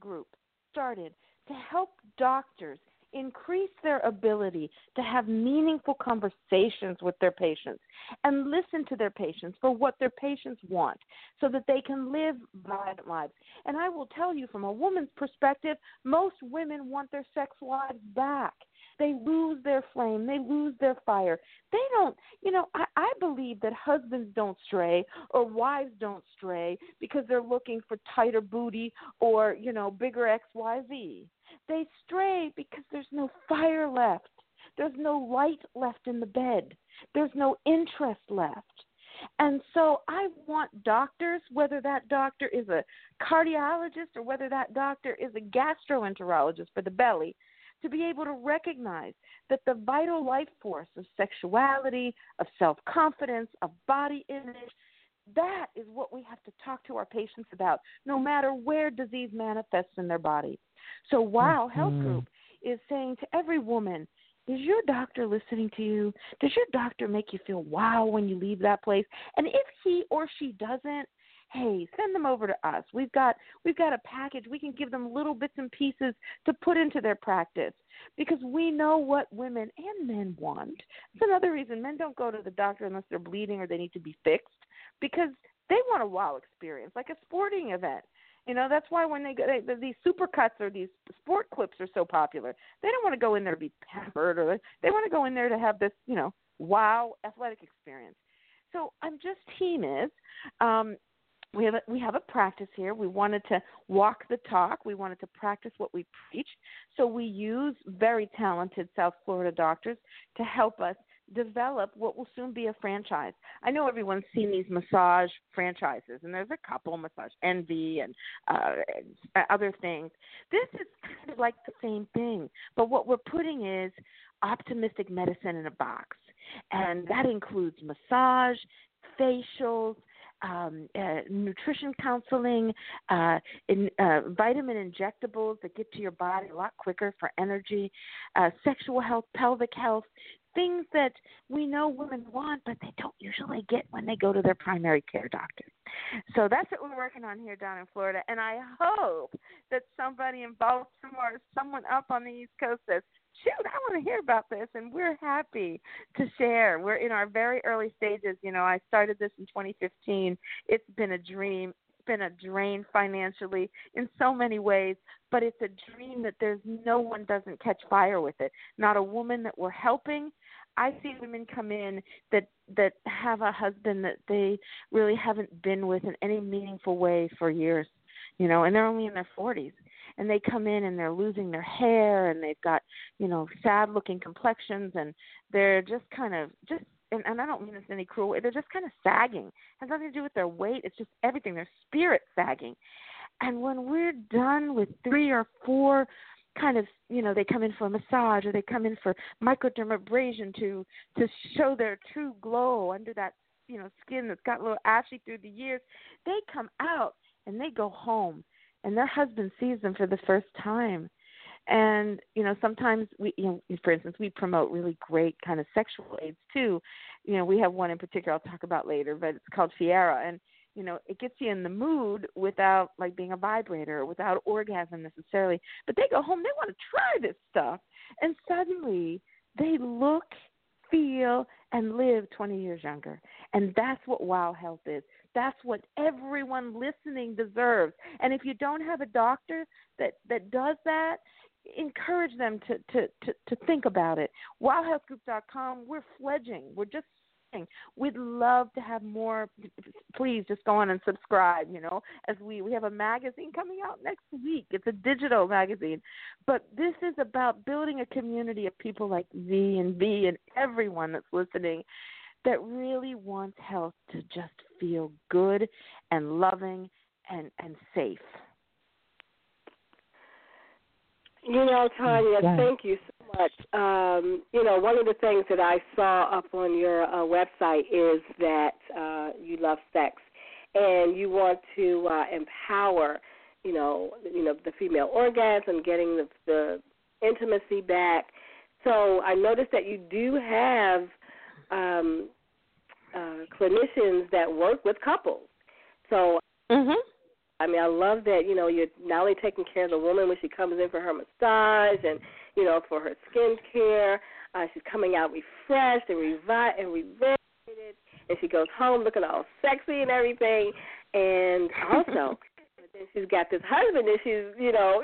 Group started to help doctors increase their ability to have meaningful conversations with their patients and listen to their patients for what their patients want so that they can live vibrant lives. And I will tell you from a woman's perspective, most women want their sex lives back. They lose their flame, they lose their fire. They don't, you know, I, I believe that husbands don't stray or wives don't stray because they're looking for tighter booty or, you know, bigger XYZ. They stray because there's no fire left. There's no light left in the bed. There's no interest left. And so I want doctors, whether that doctor is a cardiologist or whether that doctor is a gastroenterologist for the belly, to be able to recognize that the vital life force of sexuality, of self confidence, of body image, that is what we have to talk to our patients about, no matter where disease manifests in their body. So, Wow Health mm-hmm. Group is saying to every woman, is your doctor listening to you? Does your doctor make you feel wow when you leave that place? And if he or she doesn't, hey, send them over to us. We've got we've got a package. We can give them little bits and pieces to put into their practice because we know what women and men want. It's another reason men don't go to the doctor unless they're bleeding or they need to be fixed because they want a wow experience, like a sporting event. You know, that's why when they go, they, these supercuts or these sport clips are so popular. They don't want to go in there to be pampered, or they want to go in there to have this, you know, wow athletic experience. So I'm just team is. Um, we have a, we have a practice here. We wanted to walk the talk. We wanted to practice what we preach. So we use very talented South Florida doctors to help us develop what will soon be a franchise. I know everyone's seen these massage franchises, and there's a couple massage envy and uh, other things. This is kind of like the same thing, but what we're putting is optimistic medicine in a box, and that includes massage, facials. Um, uh, nutrition counseling, uh, in, uh, vitamin injectables that get to your body a lot quicker for energy, uh, sexual health, pelvic health, things that we know women want, but they don't usually get when they go to their primary care doctor. So that's what we're working on here down in Florida. And I hope that somebody in Baltimore, someone up on the East Coast says, shoot, I want to hear about this. And we're happy to share. We're in our very early stages. You know, I started this in 2015. It's been a dream It's been a drain financially in so many ways, but it's a dream that there's no one doesn't catch fire with it. Not a woman that we're helping. I see women come in that that have a husband that they really haven't been with in any meaningful way for years, you know, and they're only in their 40s and they come in and they're losing their hair and they've got, you know, sad looking complexions and they're just kind of just and, and I don't mean this in any cruel way, they're just kind of sagging. It has nothing to do with their weight, it's just everything. Their spirit sagging. And when we're done with three or four kind of you know they come in for a massage or they come in for microdermabrasion to to show their true glow under that you know skin that's got a little ashy through the years. They come out and they go home and their husband sees them for the first time. And you know sometimes we you know for instance we promote really great kind of sexual aids too. You know we have one in particular i'll talk about later but it's called fiera and you know it gets you in the mood without like being a vibrator without orgasm necessarily but they go home they want to try this stuff and suddenly they look feel and live 20 years younger and that's what wow health is that's what everyone listening deserves and if you don't have a doctor that that does that encourage them to, to, to, to think about it. WowHealthGroup.com, we're fledging. We're just saying we'd love to have more. Please just go on and subscribe. You know, as we we have a magazine coming out next week. It's a digital magazine, but this is about building a community of people like V and V and everyone that's listening that really wants health to just feel good and loving and and safe. You know, Tanya, Yes. thank you so much. Um, you know, one of the things that I saw up on your uh, website is that uh, you love sex and you want to uh, empower, you know, you know, the female orgasm, getting the, the intimacy back. So I noticed that you do have um, uh, clinicians that work with couples. So Mhm. I mean, I love that, you know, you're not only taking care of the woman when she comes in for her massage and, you know, for her skin care. Uh, she's coming out refreshed and revived and rejuvenated, and she goes home looking all sexy and everything. And also, then she's got this husband that she's, you know,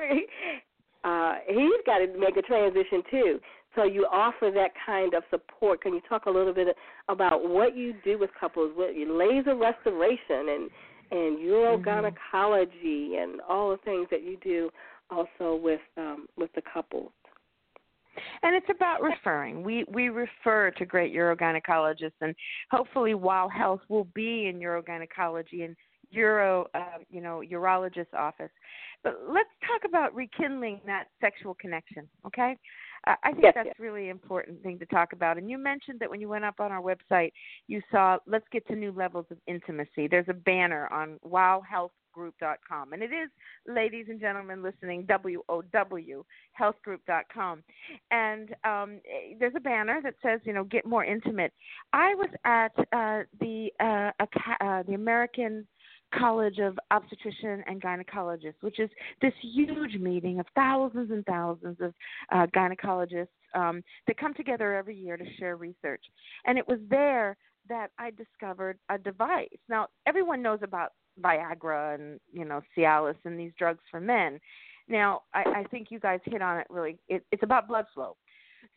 uh, he's got to make a transition too. So you offer that kind of support. Can you talk a little bit about what you do with couples, with laser restoration and and urogynecology and all the things that you do also with um, with the couples. And it's about referring. We we refer to great urogynecologists, and hopefully, Wow Health will be in urogynecology and uro, uh, you know, urologist office. But let's talk about rekindling that sexual connection. Okay, I think Yes, that's yes. really important thing to talk about. And you mentioned that when you went up on our website, you saw let's get to new levels of intimacy. There's a banner on wowhealthgroup.com, and it is, ladies and gentlemen listening, W O W healthgroup.com. And um, eh, there's a banner that says, you know, get more intimate. I was at uh, the uh, uh, the American College of Obstetrician and Gynecologists, which is this huge meeting of thousands and thousands of uh, gynecologists um, that come together every year to share research. And it was there that I discovered a device. Now, everyone knows about Viagra and you know Cialis and these drugs for men. Now, I, I think you guys hit on it really. It, it's about blood flow.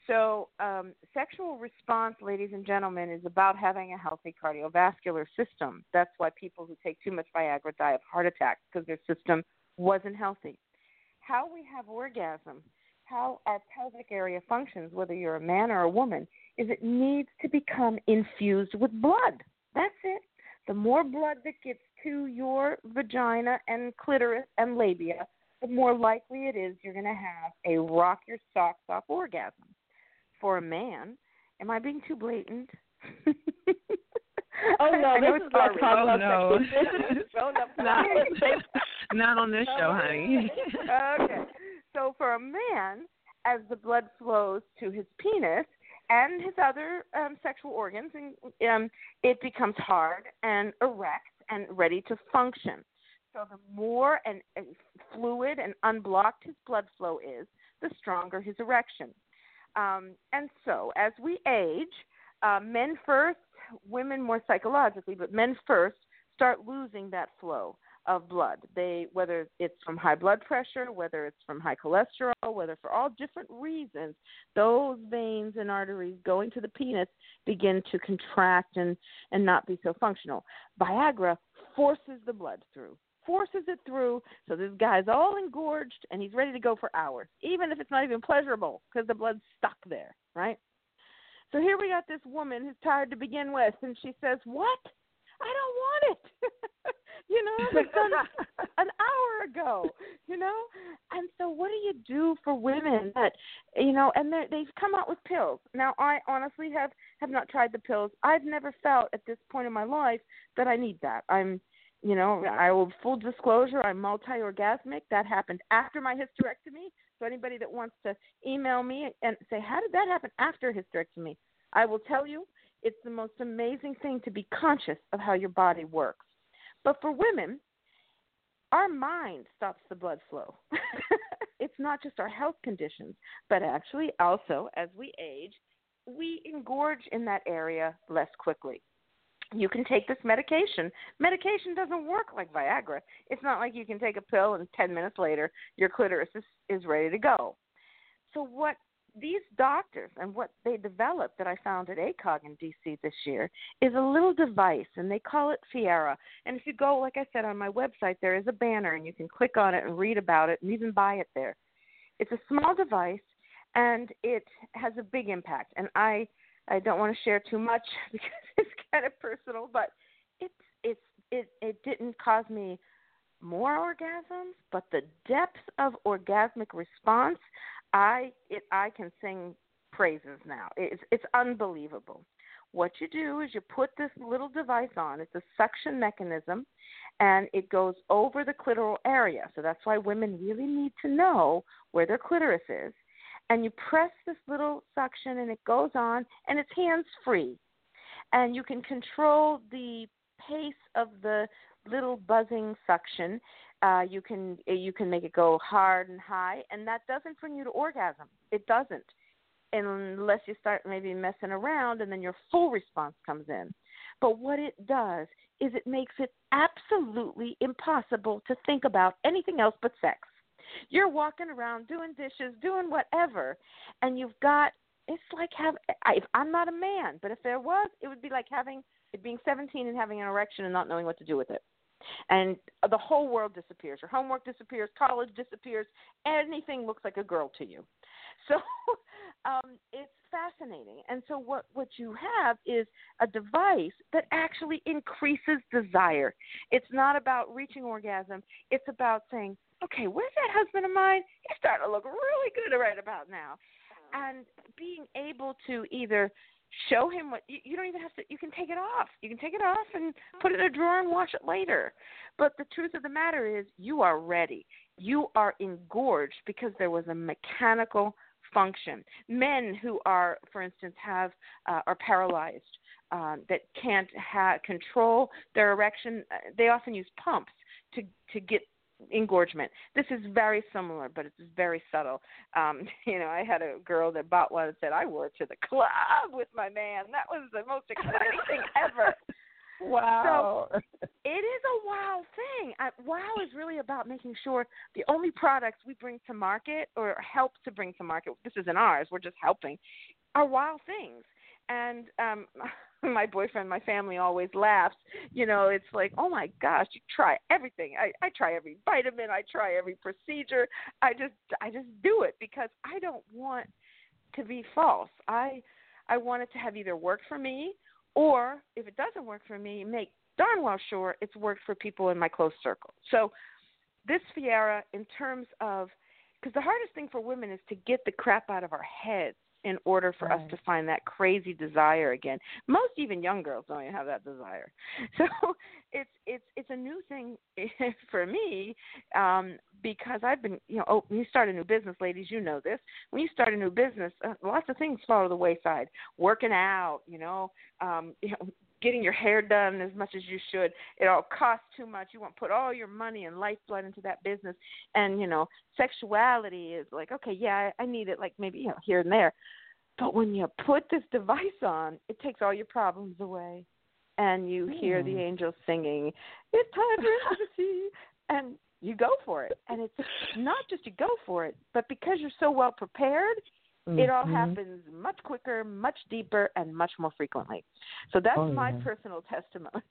So, um, sexual response, ladies and gentlemen, is about having a healthy cardiovascular system. That's why people who take too much Viagra die of heart attacks because their system wasn't healthy. How we have orgasm, how our pelvic area functions, whether you're a man or a woman, is it needs to become infused with blood. That's it. The more blood that gets to your vagina and clitoris and labia, the more likely it is you're going to have a rock your socks off orgasm. For a man, am I being too blatant? Oh no, this is like already- talking Oh, no. sexual business. Grown up Not, not on this show, honey. okay. So for a man, as the blood flows to his penis and his other um, sexual organs, and um, it becomes hard and erect and ready to function. So the more and, and fluid and unblocked his blood flow is, the stronger his erection. Um, and so as we age, uh, men first, women more psychologically, but men first start losing that flow of blood. They whether it's from high blood pressure, whether it's from high cholesterol, whether for all different reasons, those veins and arteries going to the penis begin to contract and and not be so functional. Viagra forces the blood through. Forces it through, so this guy's all engorged and he's ready to go for hours, even if it's not even pleasurable because the blood's stuck there, right? So here we got this woman who's tired to begin with, and she says, "What? I don't want it." you know, it was done an hour ago. You know, and so what do you do for women that, you know, and they they've come out with pills. Now, I honestly have have not tried the pills. I've never felt at this point in my life that I need that. I'm you know, I will full disclosure, I'm multi orgasmic. That happened after my hysterectomy. So anybody that wants to email me and say, How did that happen after hysterectomy? I will tell you it's the most amazing thing to be conscious of how your body works. But for women, our mind stops the blood flow. it's not just our health conditions, but actually also as we age, we engorge in that area less quickly you can take this medication. Medication doesn't work like Viagra. It's not like you can take a pill and 10 minutes later your clitoris is, is ready to go. So, what these doctors and what they developed that I found at ACOG in DC this year is a little device, and they call it Fiera. And if you go, like I said, on my website, there is a banner, and you can click on it and read about it and even buy it there. It's a small device, and it has a big impact. And I I don't want to share too much because it's kind of personal, but it's it's it it didn't cause me more orgasms, but the depth of orgasmic response, I it I can sing praises now. It's it's unbelievable. What you do is you put this little device on. It's a suction mechanism, and it goes over the clitoral area. So that's why women really need to know where their clitoris is and you press this little suction and it goes on and it's hands free and you can control the pace of the little buzzing suction. Uh, you can you can make it go hard and high and that doesn't bring you to orgasm. It doesn't unless you start maybe messing around and then your full response comes in. But what it does is it makes it absolutely impossible to think about anything else but sex you're walking around doing dishes, doing whatever, and you've got it's like have I, I'm not a man, but if there was, it would be like having it being 17 and having an erection and not knowing what to do with it. And the whole world disappears. Your homework disappears, college disappears, anything looks like a girl to you. So um, it's fascinating. And so what what you have is a device that actually increases desire. It's not about reaching orgasm. It's about saying, okay, where's that husband of mine? He's starting to look really good right about now. And being able to either show him what you, you don't even have to you can take it off you can take it off and put it in a drawer and wash it later but the truth of the matter is you are ready you are engorged because there was a mechanical function men who are for instance have uh, are paralyzed um, that can't ha- control their erection uh, they often use pumps to to get engorgement. This is very similar, but it's very subtle. Um, you know, I had a girl that bought one and said, I wore it to the club with my man. That was the most exciting thing ever. Wow. it is a wow thing. I, wow is really about making sure the only products we bring to market or help to bring to market, this isn't ours, we're just helping, are wow things. And um my boyfriend, my family always laughs. You know, it's like, oh my gosh, you try everything. I, I try every vitamin, I try every procedure. I just I just do it because I don't want to be false. I I want it to have either worked for me or if it doesn't work for me, make darn well sure it's worked for people in my close circle. So this Fiera, in terms of, because the hardest thing for women is to get the crap out of our heads in order for Right. us to find that crazy desire again. Most even young girls don't even have that desire. So it's it's it's a new thing for me um because I've been you know oh when you start a new business ladies you know this when you start a new business uh, lots of things fall to the wayside working out you know um you know getting your hair done as much as you should. It all costs too much. You want to put all your money and lifeblood into that business. And you know sexuality is like okay yeah I, I need it like maybe you know here and there. But when you put this device on it takes all your problems away. And you hear the Hmm. angels singing it's time for intimacy and you go for it. And it's not just you go for it but because you're so well prepared it all Mhm. happens much quicker, much deeper, and much more frequently. So that's Oh, my yeah. personal testimony.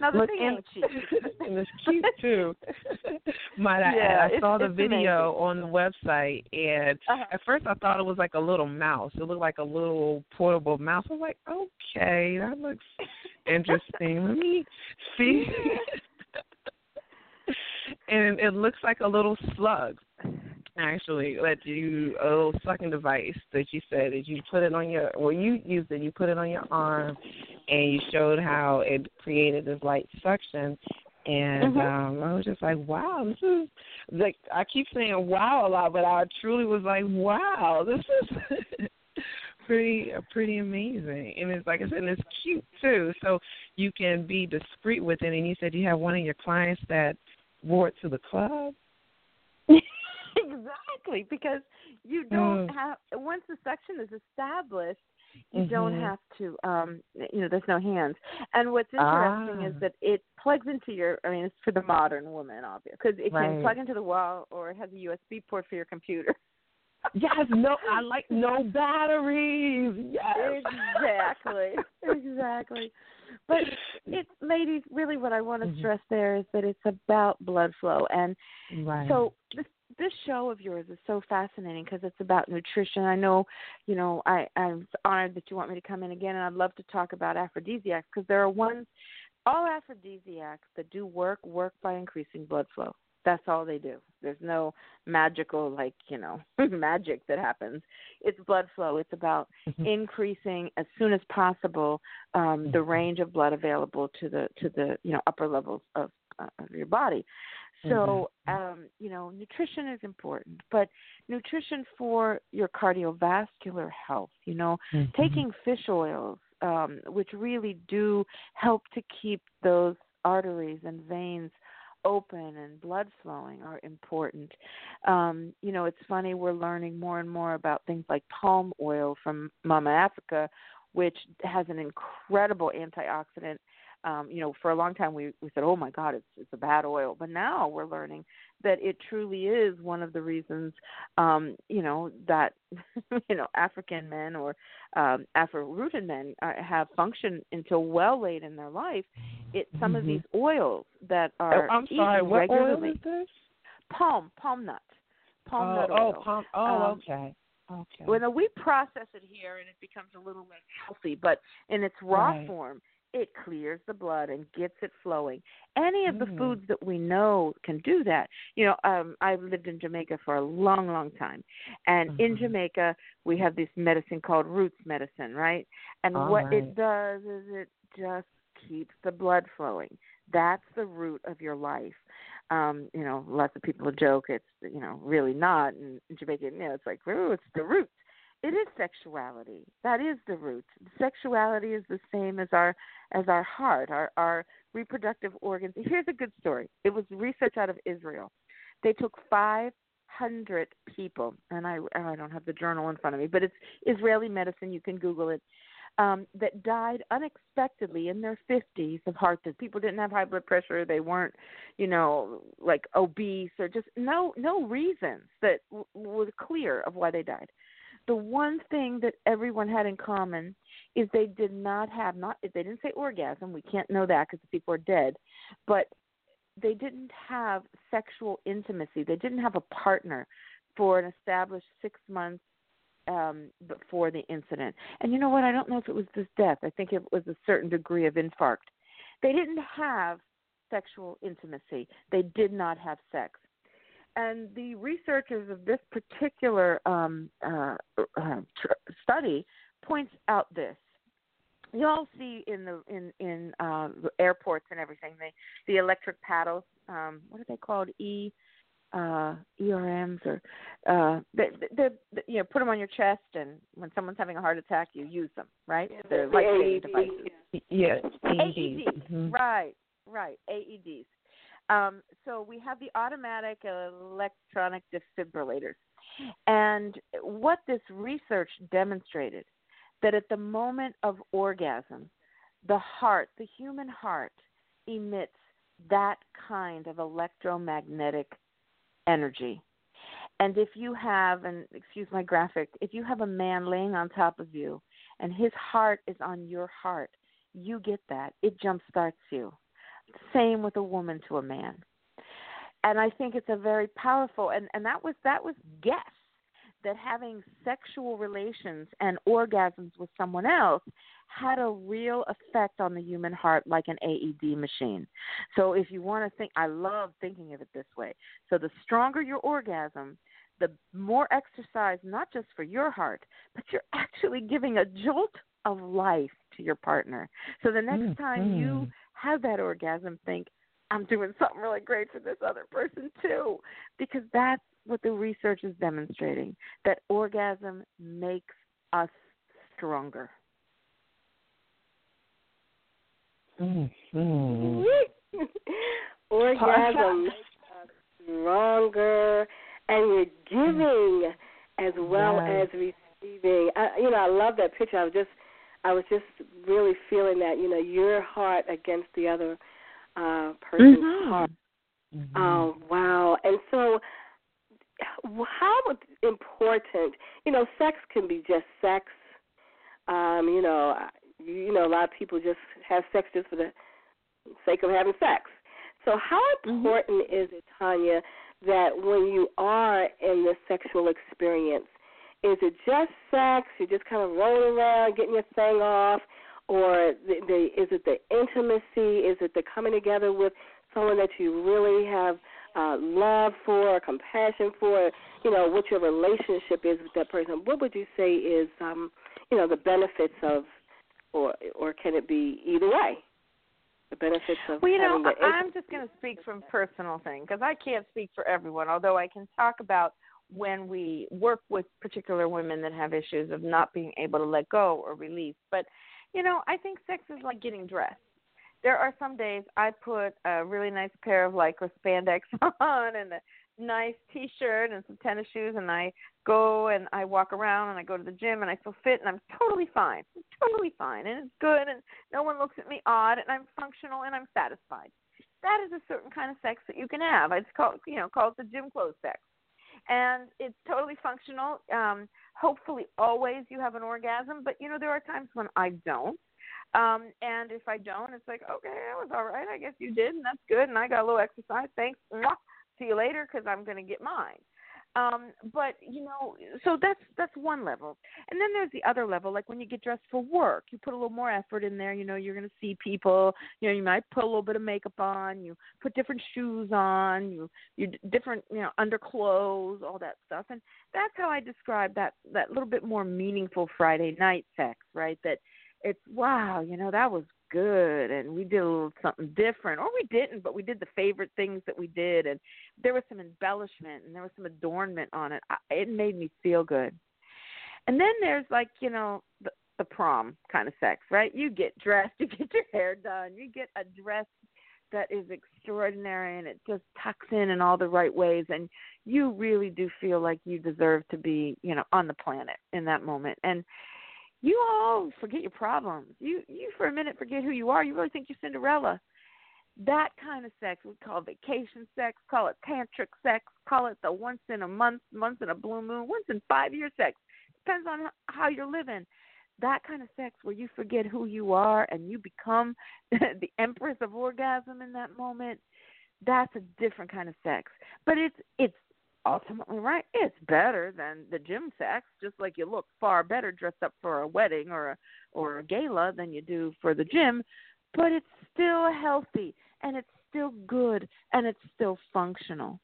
now the thing and, ain't cheap. and it's cute too. Might I Yeah, add? I saw the video on the website, and Uh-huh. at first I thought it was like a little mouse. It looked like a little portable mouse. I was like, okay, that looks interesting. Let me see. and it looks like a little slug. Actually, that you a little sucking device that you said that you put it on your well you used it you put it on your arm and you showed how it created this light suction. And Mhm. um I was just like wow this is like I keep saying wow a lot but I truly was like wow this is pretty uh, pretty amazing. And it's like I said and it's cute too. So you can be discreet with it. And you said you have one of your clients that wore it to the club exactly, because you don't Mm. have once the suction is established, you don't Mhm. have to um you know there's no hands and what's interesting is Ah. that it plugs into your i mean it's for the modern woman obviously because it can plug into the wall or it has a usb port for your computer Yes, no, I like no batteries. Yes, exactly exactly but it's ladies really what i want to Mhm. stress there is that it's about blood flow and right. so this this show of yours is so fascinating because it's about nutrition. I know, you know, I I'm honored that you want me to come in again, and I'd love to talk about aphrodisiacs because there are ones, all aphrodisiacs that do work work by increasing blood flow. That's all they do. There's no magical like you know magic that happens. It's blood flow. It's about Mhm. increasing as soon as possible um, the range of blood available to the to the you know upper levels of uh, of your body. So, um, you know, nutrition is important, but nutrition for your cardiovascular health, you know, Mhm. taking fish oils, um, which really do help to keep those arteries and veins open and blood flowing are important. Um, you know, it's funny we're learning more and more about things like palm oil from Mama Africa, which has an incredible antioxidant um, you know, for a long time we, we said, oh my God, it's it's a bad oil, but now we're learning that it truly is one of the reasons, um, you know, that you know African men or um, Afro-rooted men uh, have function until well late in their life. It some of Mhm. these oils that are Oh, are I'm sorry. What regularly, oil is this? palm palm nut, palm oh, nut oh, oil. palm. Oh, Um, okay. Okay. Well, we process it here, and it becomes a little less healthy. But in its raw Right. form, it clears the blood and gets it flowing. Any of the Mm. foods that we know can do that. You know, um, I've lived in Jamaica for a long, long time, and in Mhm. Jamaica we have this medicine called roots medicine, right? And All what right. it does is it just keeps the blood flowing. That's the root of your life. Um, you know, lots of people joke it's you know really not in, in Jamaica. You know, it's like oh, it's the roots. It is sexuality. That is the root. Sexuality is the same as our as our heart, our our reproductive organs. Here's a good story. It was research out of Israel. They took 500 people, and I I don't have the journal in front of me, but it's Israeli medicine. You can Google it. um, that died unexpectedly in their 50s of heart disease. People didn't have high blood pressure. They weren't, you know, like obese or just no no reasons that w- were clear of why they died. The one thing that everyone had in common is they did not have not they didn't say orgasm. We can't know that because the people are dead, but they didn't have sexual intimacy. They didn't have a partner for an established six months um, before the incident. And you know what? I don't know if it was this death. I think it was a certain degree of infarct. They didn't have sexual intimacy. They did not have sex. And the researchers of this particular um, uh, uh, tr- study points out this. You all see in the in in uh, airports and everything the the electric paddles. Um, what are they called? E uh ERMs or uh they, they, they you know put them on your chest and when someone's having a heart attack you use them right they're life saving devices Yes, AEDs Mhm. right right AEDs um so we have the automatic electronic defibrillators and what this research demonstrated that at the moment of orgasm the heart the human heart emits that kind of electromagnetic energy. And if you have, and excuse my graphic, if you have a man laying on top of you and his heart is on your heart, you get that. It jump starts you. Same with a woman to a man. And I think it's a very powerful and, and that was that was guess that having sexual relations and orgasms with someone else had a real effect on the human heart like an AED machine. So if you want to think I love thinking of it this way. So the stronger your orgasm, the more exercise not just for your heart, but you're actually giving a jolt of life to your partner. So the next time you Mhm. Have that orgasm think I'm doing something really great for this other person too because that's what the research is demonstrating that orgasm makes us stronger. Mhm. Orgasm makes stronger, and you're giving as well as receiving. I, you know, I love that picture. I was just, I was just really feeling that. You know, your heart against the other uh, person's Mhm. heart. Mhm. Oh wow! And so, how important? You know, sex can be just sex. Um, you know, you know, a lot of people just have sex just for the sake of having sex. So, how important is it, Tanya, that when you are in this sexual experience, is it just sex? You're just kind of rolling around, getting your thing off, or the, the, is it the intimacy? Is it the coming together with someone that you really have uh, love for, or compassion for? You know, what your relationship is with that person. What would you say is, um, you know, the benefits of, or or can it be either way? The benefits of Well, you know, I'm just going to speak from personal thing because I can't speak for everyone. Although I can talk about when we work with particular women that have issues of not being able to let go or release. But you know, I think sex is like getting dressed. There are some days I put a really nice pair of lycra spandex on and a nice t-shirt and some tennis shoes and I go and I walk around and I go to the gym and I feel fit and I'm totally fine. I'm totally fine and it's good and no one looks at me odd and I'm functional and I'm satisfied. That is a certain kind of sex that you can have. It's called you know, called the gym clothes sex. And it's totally functional. Um, hopefully always you have an orgasm, but you know, there are times when I don't. Um, and if I don't, it's like, okay, that was all right. I guess you did, and that's good. And I got a little exercise. Thanks. Mwah. See you later, because I'm going to get mine. Um, but you know, so that's that's one level, and then there's the other level. Like when you get dressed for work, you put a little more effort in there. You know, you're going to see people. You know, you might put a little bit of makeup on. You put different shoes on. You you different you know underclothes, all that stuff. And that's how I describe that that little bit more meaningful Friday night sex, right? That it's wow, you know, that was good and we did a little something different. Or we didn't but we did the favorite things that we did and there was some embellishment and there was some adornment on it. I, it made me feel good. And then there's like you know the, the prom kind of sex right? You get dressed you get your hair done you get a dress that is extraordinary and it just tucks in in all the right ways and you really do feel like you deserve to be you know on the planet in that moment. And you all forget your problems. You you for a minute forget who you are. You really think you're Cinderella. That kind of sex we call vacation sex, call it tantric sex, call it the once in a month, once in a blue moon, once in five year sex. Depends on how you're living. That kind of sex where you forget who you are and you become the empress of orgasm in that moment. That's a different kind of sex. But it's it's ultimately right. It's better than the gym sex, just like you look far better dressed up for a wedding or a or a gala than you do for the gym, but it's still healthy and it's still good and it's still functional.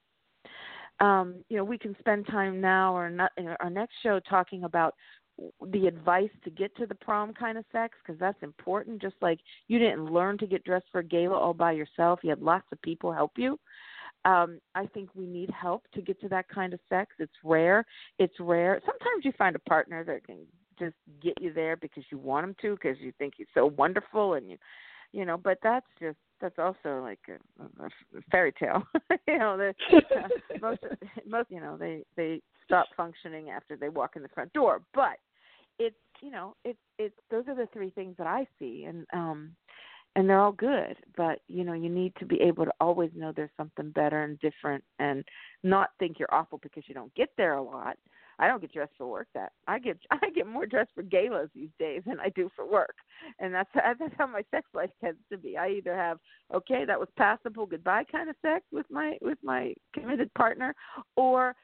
Um, you know, we can spend time now or not in our next show talking about the advice to get to the prom kind of sex because that's important. Just like you didn't learn to get dressed for a gala all by yourself, you had lots of people help you um i think we need help to get to that kind of sex. It's rare. It's rare. Sometimes you find a partner that can just get you there because you want him to because you think he's so wonderful and you you know but that's just that's also like a, a fairy tale. You know the uh, most most you know they they stop functioning after they walk in the front door. But it's you know it's it's those are the three things that i see. And um and they're all good but you know you need to be able to always know there's something better and different and not think you're awful because you don't get there a lot i don't get dressed for work that i get i get more dressed for galas these days than i do for work and that's that's how my sex life tends to be i either have okay that was passable goodbye kind of sex with my with my committed partner or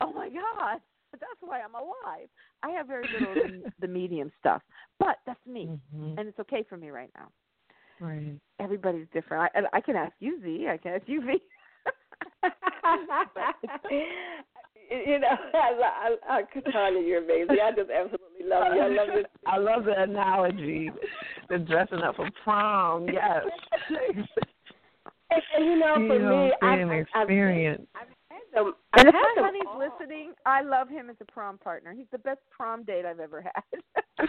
oh my god that's why I'm alive. I have very little of the medium stuff, but that's me, mm-hmm. and it's okay for me right now. Right. Everybody's different. I, I can ask you, Z. I can ask you, V. you know, I, I, I, Katanya, you're amazing. I just absolutely love you. I love this. I love the analogy, the dressing up for prom. Yes. and, and you know, for you know, me, I, an experience. I've, I've had them. And if had honey's all. listening, I love him as a prom partner. He's the best prom date I've ever had.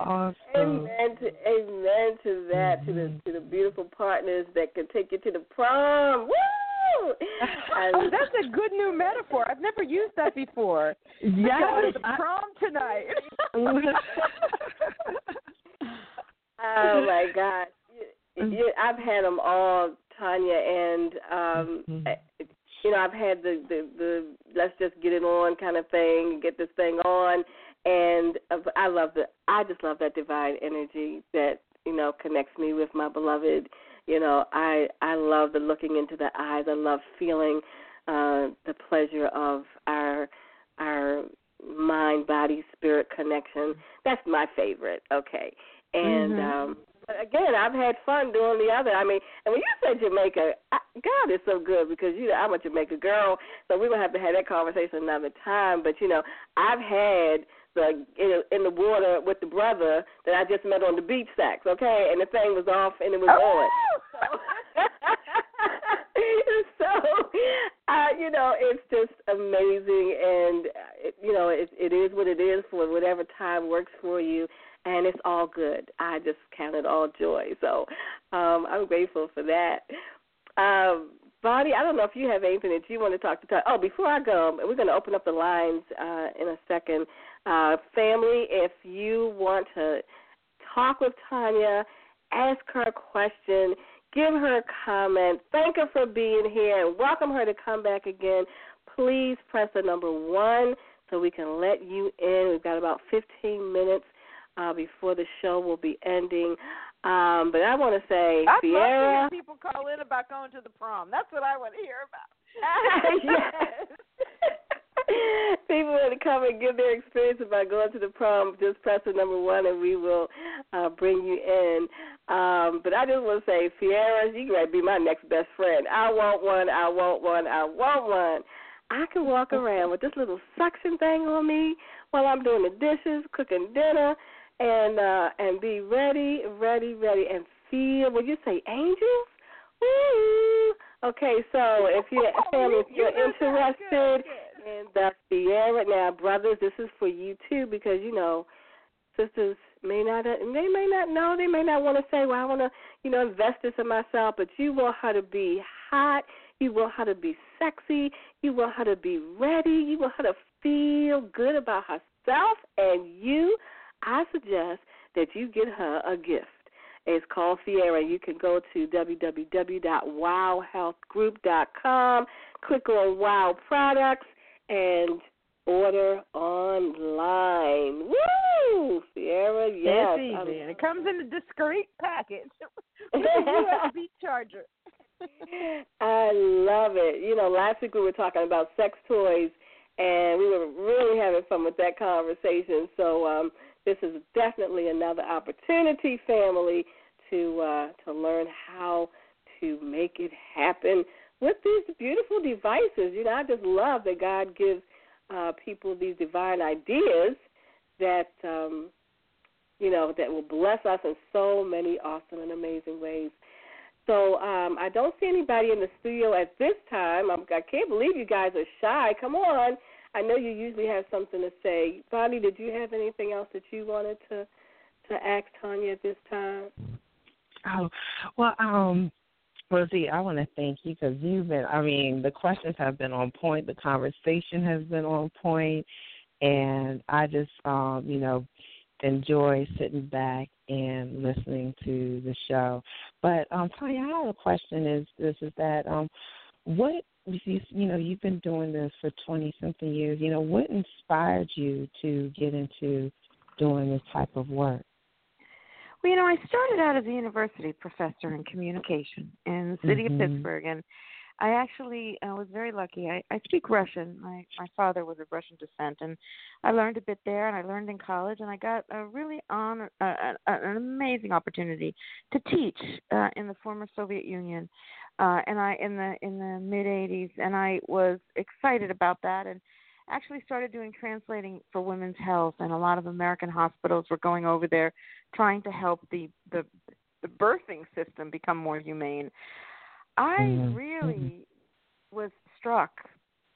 awesome. Amen to amen to that to the Mm-hmm. to the beautiful partners that can take you to the prom. Woo! oh, that's a good new metaphor. I've never used that before. Going Yes. to the prom tonight. oh my God! You, you, I've had them all, Tanya, and um, Mhm. I- you know, I've had the, the the let's just get it on kind of thing, get this thing on, and I love the I just love that divine energy that you know connects me with my beloved. You know, I I love the looking into the eyes. I love feeling uh, the pleasure of our our mind body spirit connection. That's my favorite. Okay, and Mhm. um, again, I've had fun doing the other. I mean, and when you say Jamaica, I, God is so good because you know I'm a Jamaica girl, so we're gonna have to have that conversation another time. But you know, I've had the in, in the water with the brother that I just met on the beach sex, okay, and the thing was off and it was on. so, uh, you know, it's just amazing, and uh, it, you know, it, it is what it is for whatever time works for you, and it's all good. I just count it all joy. So, um, I'm grateful for that. Um, Vonnie, I don't know if you have anything that you want to talk to. Talk. Oh, before I go, we're going to open up the lines uh, in a second. Uh, family, if you want to talk with Tanya, ask her a question, give her a comment, thank her for being here, and welcome her to come back again, please press the number one so we can let you in. We've got about 15 minutes uh, before the show will be ending. Um, but I want to say, I'd Sierra. love to hear people call in about going to the prom. That's what I want to hear about. yes. People want to come and give their experience about going to the prom. Just press the number one, and we will uh, bring you in. Um, but I just want to say, Fiera, you to be my next best friend. I want one. I want one. I want one. I can walk around with this little suction thing on me while I'm doing the dishes, cooking dinner, and uh, and be ready, ready, ready, and feel. Would you say angels? Woo! Okay, so if you're family, if you're interested in the Fiera, now brothers, this is for you too because you know sisters may not they may not know they may not want to say well I want to you know invest this in myself, but you want her to be hot, you want her to be sexy, you want her to be ready, you want her to feel good about herself and you, I suggest that you get her a gift. It's called Fiera. You can go to www.wowhealthgroup.com, click on Wow Products, and order online. Woo! Fiera, yes. I'm- easy, and it comes in a discreet package with a USB charger. I love it. You know, last week we were talking about sex toys, and we were really having fun with that conversation. So um, this is definitely another opportunity, family, to uh, to learn how to make it happen with these beautiful devices. You know, I just love that God gives uh, people these divine ideas that um, you know that will bless us in so many awesome and amazing ways. So um, I don't see anybody in the studio at this time. I'm, I can't believe you guys are shy. Come on. I know you usually have something to say. Vonnie, did you have anything else that you wanted to to ask Tanya at this time? Oh, well, um, see, I want to thank you because you've been. I mean, the questions have been on point. The conversation has been on point, and I just, um, you know, enjoy sitting back and listening to the show. But um, Tanya, I have a question. Is this is that um, what you see, you know, you've been doing this for twenty something years. You know, what inspired you to get into doing this type of work? Well, you know, I started out as a university professor in communication in the city Mhm. of Pittsburgh, and I actually uh, was very lucky. I, I speak Russian. My my father was of Russian descent, and I learned a bit there, and I learned in college, and I got a really honor, uh, an amazing opportunity to teach uh, in the former Soviet Union, uh, and I in the in the mid '80s, and I was excited about that, and actually started doing translating for women's health, and a lot of American hospitals were going over there trying to help the the, the birthing system become more humane. I Mhm. really was struck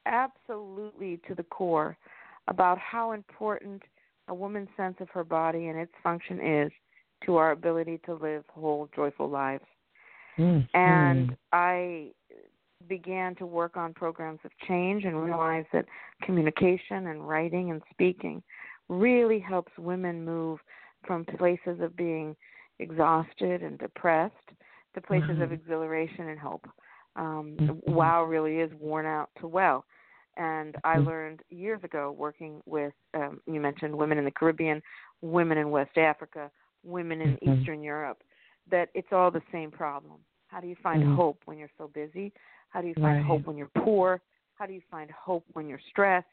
absolutely to the core about how important a woman's sense of her body and its function is to our ability to live whole, joyful lives. Mhm. And I began to work on programs of change and realized that communication and writing and speaking really helps women move from places of being exhausted and depressed to places of Mhm. exhilaration and hope. Um, Mhm. Wow really is worn out to well. And I Mhm. learned years ago working with, um, you mentioned women in the Caribbean, women in West Africa, women in Mhm. Eastern Europe, that it's all the same problem. How do you find Mhm. hope when you're so busy? How do you find Right. hope when you're poor? How do you find hope when you're stressed?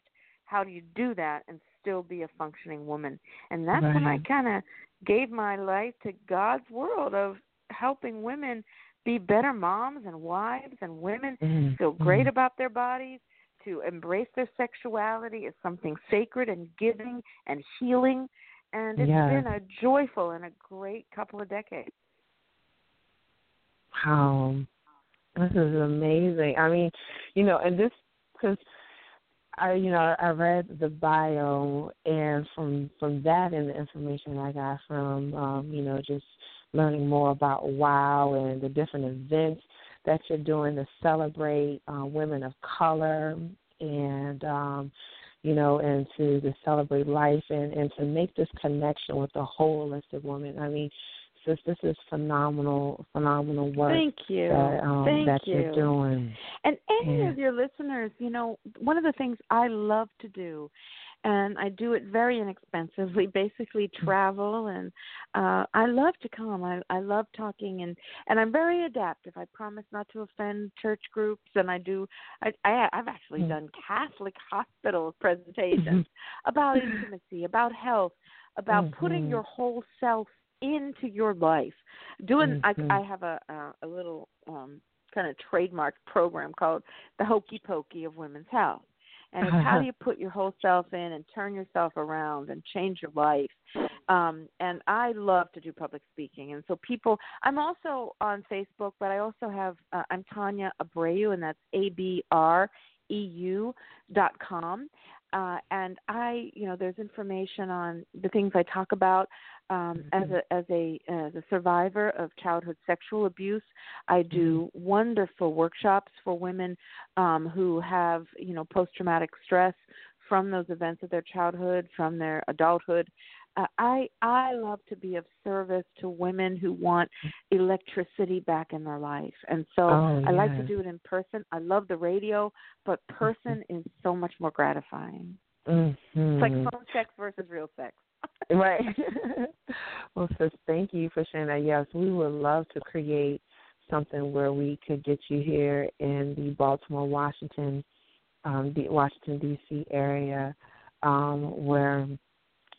How do you do that and still be a functioning woman? And that's when I kind of gave my life to God's world of helping women be better moms and wives and women Mhm. feel great Mhm. about their bodies, to embrace their sexuality as something sacred and giving and healing. And it's Yes. been a joyful and a great couple of decades. Wow, this is amazing. I mean, you know, and this because I, you know, I read the bio, and from from that and the information I got from, um, you know, just learning more about WOW and the different events that you're doing to celebrate uh, women of color and um you know and to to celebrate life and and to make this connection with the holistic woman i mean sis this is phenomenal phenomenal work Thank you. that um Thank that you. you're doing And any Yeah. of your listeners, you know, one of the things I love to do, and I do it very inexpensively, basically travel, and uh, I love to come. I, I love talking, and and I'm very adaptive. I promise not to offend church groups, and I do. I, I I've actually Mm. done Catholic hospital presentations about intimacy, about health, about putting Mhm. your whole self into your life. Doing, Mhm. I, I have a a, a little um kind of trademark program called the Hokey Pokey of Women's Health. And it's how do you put your whole self in and turn yourself around and change your life. Um, and I love to do public speaking. And so people, I'm also on Facebook, but I also have, uh, I'm Tanya Abreu, and that's A B R E U dot com. Uh, and I, you know, there's information on the things I talk about um, as a as a as a survivor of childhood sexual abuse. I do wonderful workshops for women um, who have, you know, post traumatic stress from those events of their childhood, from their adulthood. Uh, I I love to be of service to women who want electricity back in their life, and so Oh, I like to do it in person. I love the radio, but person is so much more gratifying. Mhm. It's like phone sex versus real sex. Right. well, sis, thank you for sharing that. Yes, we would love to create something where we could get you here in the Baltimore, Washington, um, the Washington D.C. area, um, where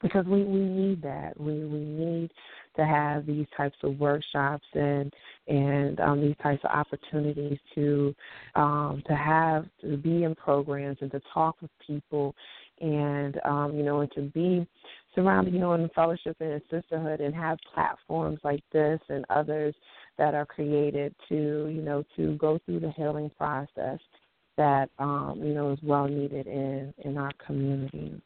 because we we need that. We we need to have these types of workshops and and um, these types of opportunities to um, to have to be in programs and to talk with people and um, you know and to be surrounded you know in fellowship and sisterhood and have platforms like this and others that are created to you know to go through the healing process that um, you know is well needed in in our community.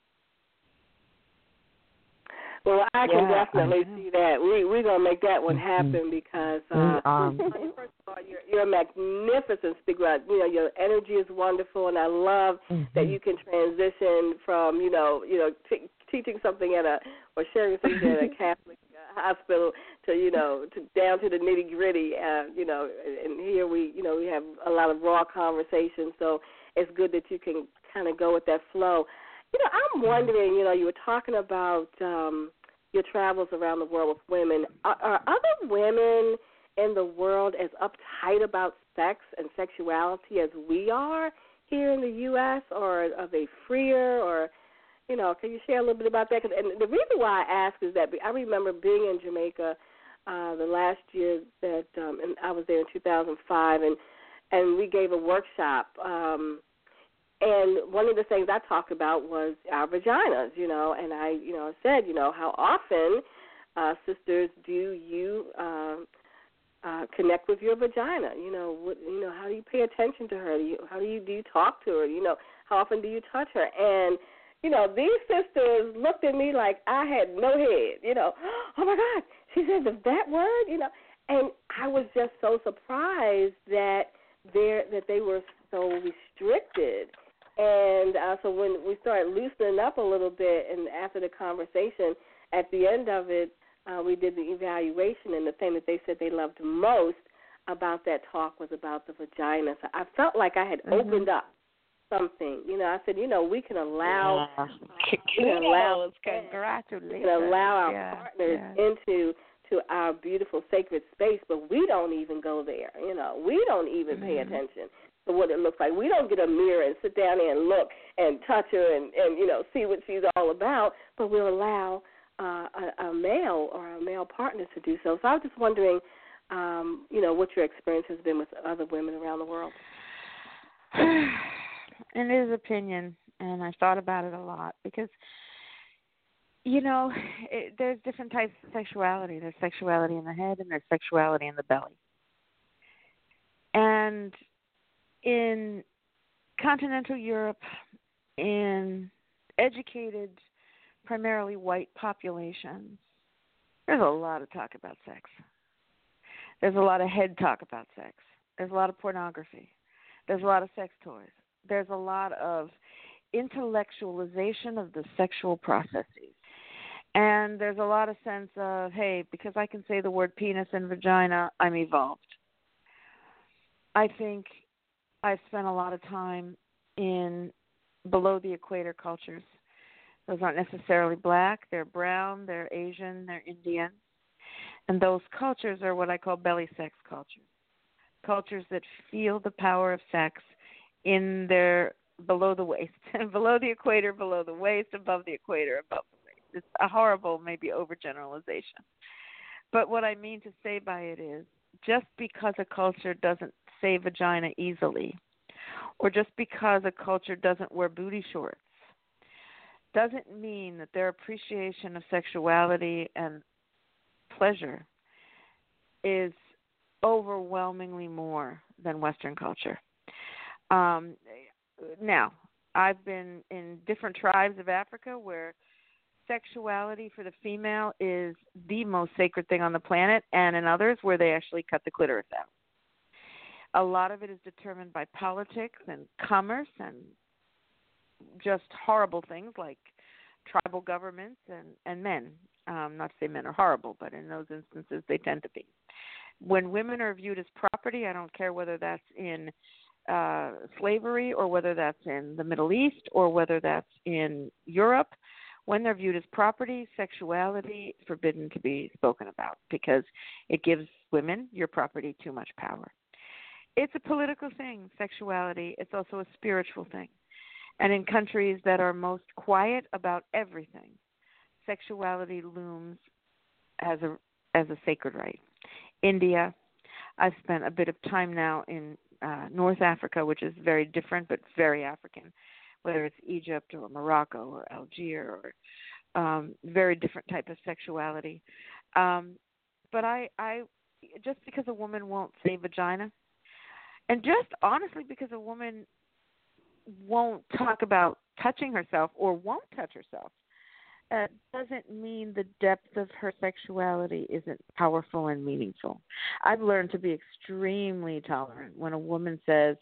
Well, I can Yeah, definitely I know. see that. We we're gonna make that one Mhm. happen because uh, are. first of all, you're you're a magnificent speaker. You know, your energy is wonderful, and I love that Mhm. you can transition from you know you know t- teaching something at a or sharing something at a Catholic uh, hospital to you know to down to the nitty gritty. Uh, you know, and here we you know we have a lot of raw conversation, so it's good that you can kind of go with that flow. You know, I'm wondering. You know, you were talking about um, your travels around the world with women. Are, are other women in the world as uptight about sex and sexuality as we are here in the U.S., or are they freer? Or, you know, can you share a little bit about that? 'Cause, and the reason why I ask is that I remember being in Jamaica uh, the last year that, um, and I was there in 2005, and and we gave a workshop. Um, and one of the things I talked about was our vaginas, you know, and I, you know, said, you know, how often, uh, sisters, do you um, uh, connect with your vagina? You know, what, you know, how do you pay attention to her? Do you, how do you do you talk to her? You know, how often do you touch her? And you know, these sisters looked at me like I had no head. You know, oh my God, she said that word. You know, and I was just so surprised that there that they were so restricted. And uh, so when we started loosening up a little bit, and after the conversation, at the end of it, uh, we did the evaluation, and the thing that they said they loved most about that talk was about the vagina. So I felt like I had Mhm. opened up something. You know, I said, you know, we can allow Yeah. we can allow congratulations. we can allow our Yeah, partners yeah. into to our beautiful sacred space, but we don't even go there. You know, we don't even pay Mhm. attention what it looks like. We don't get a mirror and sit down and look and touch her and and you know see what she's all about. But we'll allow uh, a, a male or a male partner to do so. So I was just wondering, um, you know, what your experience has been with other women around the world. it is opinion, and I've thought about it a lot because, you know, it, there's different types of sexuality. There's sexuality in the head, and there's sexuality in the belly. And in continental Europe, in educated, primarily white populations, there's a lot of talk about sex. There's a lot of head talk about sex. There's a lot of pornography. There's a lot of sex toys. There's a lot of intellectualization of the sexual processes. And there's a lot of sense of, hey, because I can say the word penis and vagina, I'm evolved. I think I've spent a lot of time in below the equator cultures. Those aren't necessarily black, they're brown, they're Asian, they're Indian. And those cultures are what I call belly sex cultures. Cultures that feel the power of sex in their below the waist, below the equator, below the waist, above the equator, above the waist. It's a horrible, maybe overgeneralization. But what I mean to say by it is just because a culture doesn't say vagina easily, or just because a culture doesn't wear booty shorts, doesn't mean that their appreciation of sexuality and pleasure is overwhelmingly more than Western culture. Um, now, I've been in different tribes of Africa where sexuality for the female is the most sacred thing on the planet, and in others where they actually cut the clitoris out. A lot of it is determined by politics and commerce and just horrible things like tribal governments and and men. Um, not to say men are horrible, but in those instances they tend to be. When women are viewed as property, I don't care whether that's in uh, slavery or whether that's in the Middle East or whether that's in Europe. When they're viewed as property, sexuality is forbidden to be spoken about because it gives women, your property, too much power. It's a political thing, sexuality. It's also a spiritual thing. And in countries that are most quiet about everything, sexuality looms as a as a sacred right. India, I've spent a bit of time now in uh, North Africa, which is very different but very African, whether it's Egypt or Morocco or Algeria or um, very different type of sexuality. Um, but I, I, just because a woman won't say vagina, and just honestly because a woman won't talk about touching herself or won't touch herself uh, doesn't mean the depth of her sexuality isn't powerful and meaningful. I've learned to be extremely tolerant when a woman says,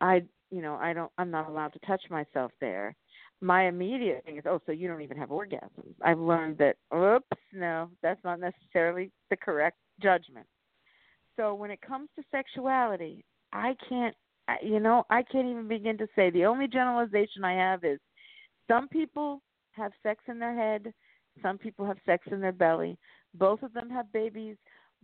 "I, you know, I don't, I'm not allowed to touch myself there." My immediate thing is, "Oh, so you don't even have orgasms?" I've learned that, oops, no, that's not necessarily the correct judgment. So when it comes to sexuality, I can't you know, I can't even begin to say. The only generalization I have is some people have sex in their head, some people have sex in their belly. Both of them have babies.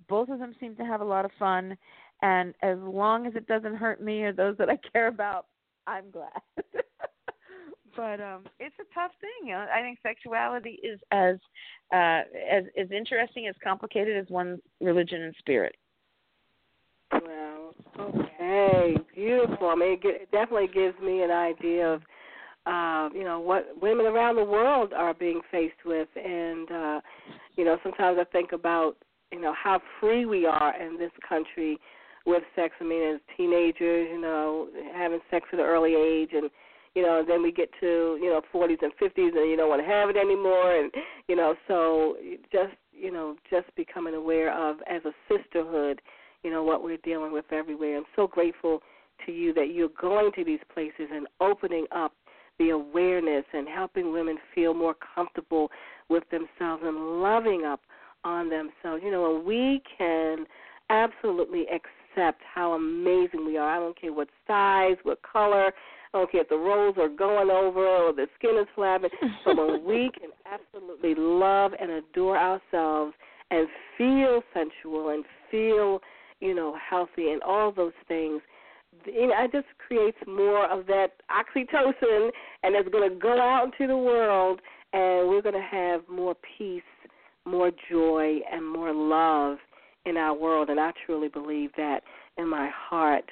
Both of them seem to have a lot of fun. And as long as it doesn't hurt me or those that I care about, I'm glad. but um it's a tough thing. You know? I think sexuality is as uh as as interesting as complicated as one's religion and spirit. Well, okay, beautiful. I mean, it definitely gives me an idea of, uh, you know, what women around the world are being faced with, and uh, you know, sometimes I think about, you know, how free we are in this country with sex. I mean, as teenagers, you know, having sex at an early age, and you know, then we get to you know 40s and 50s, and you don't want to have it anymore, and you know, so just you know, just becoming aware of as a sisterhood you know, what we're dealing with everywhere. I'm so grateful to you that you're going to these places and opening up the awareness and helping women feel more comfortable with themselves and loving up on themselves. You know, and we can absolutely accept how amazing we are. I don't care what size, what color, I don't care if the rolls are going over or the skin is flabbing, but when we can absolutely love and adore ourselves and feel sensual and feel you know, healthy and all those things. You know, it just creates more of that oxytocin, and it's going to go out into the world, and we're going to have more peace, more joy, and more love in our world. And I truly believe that in my heart.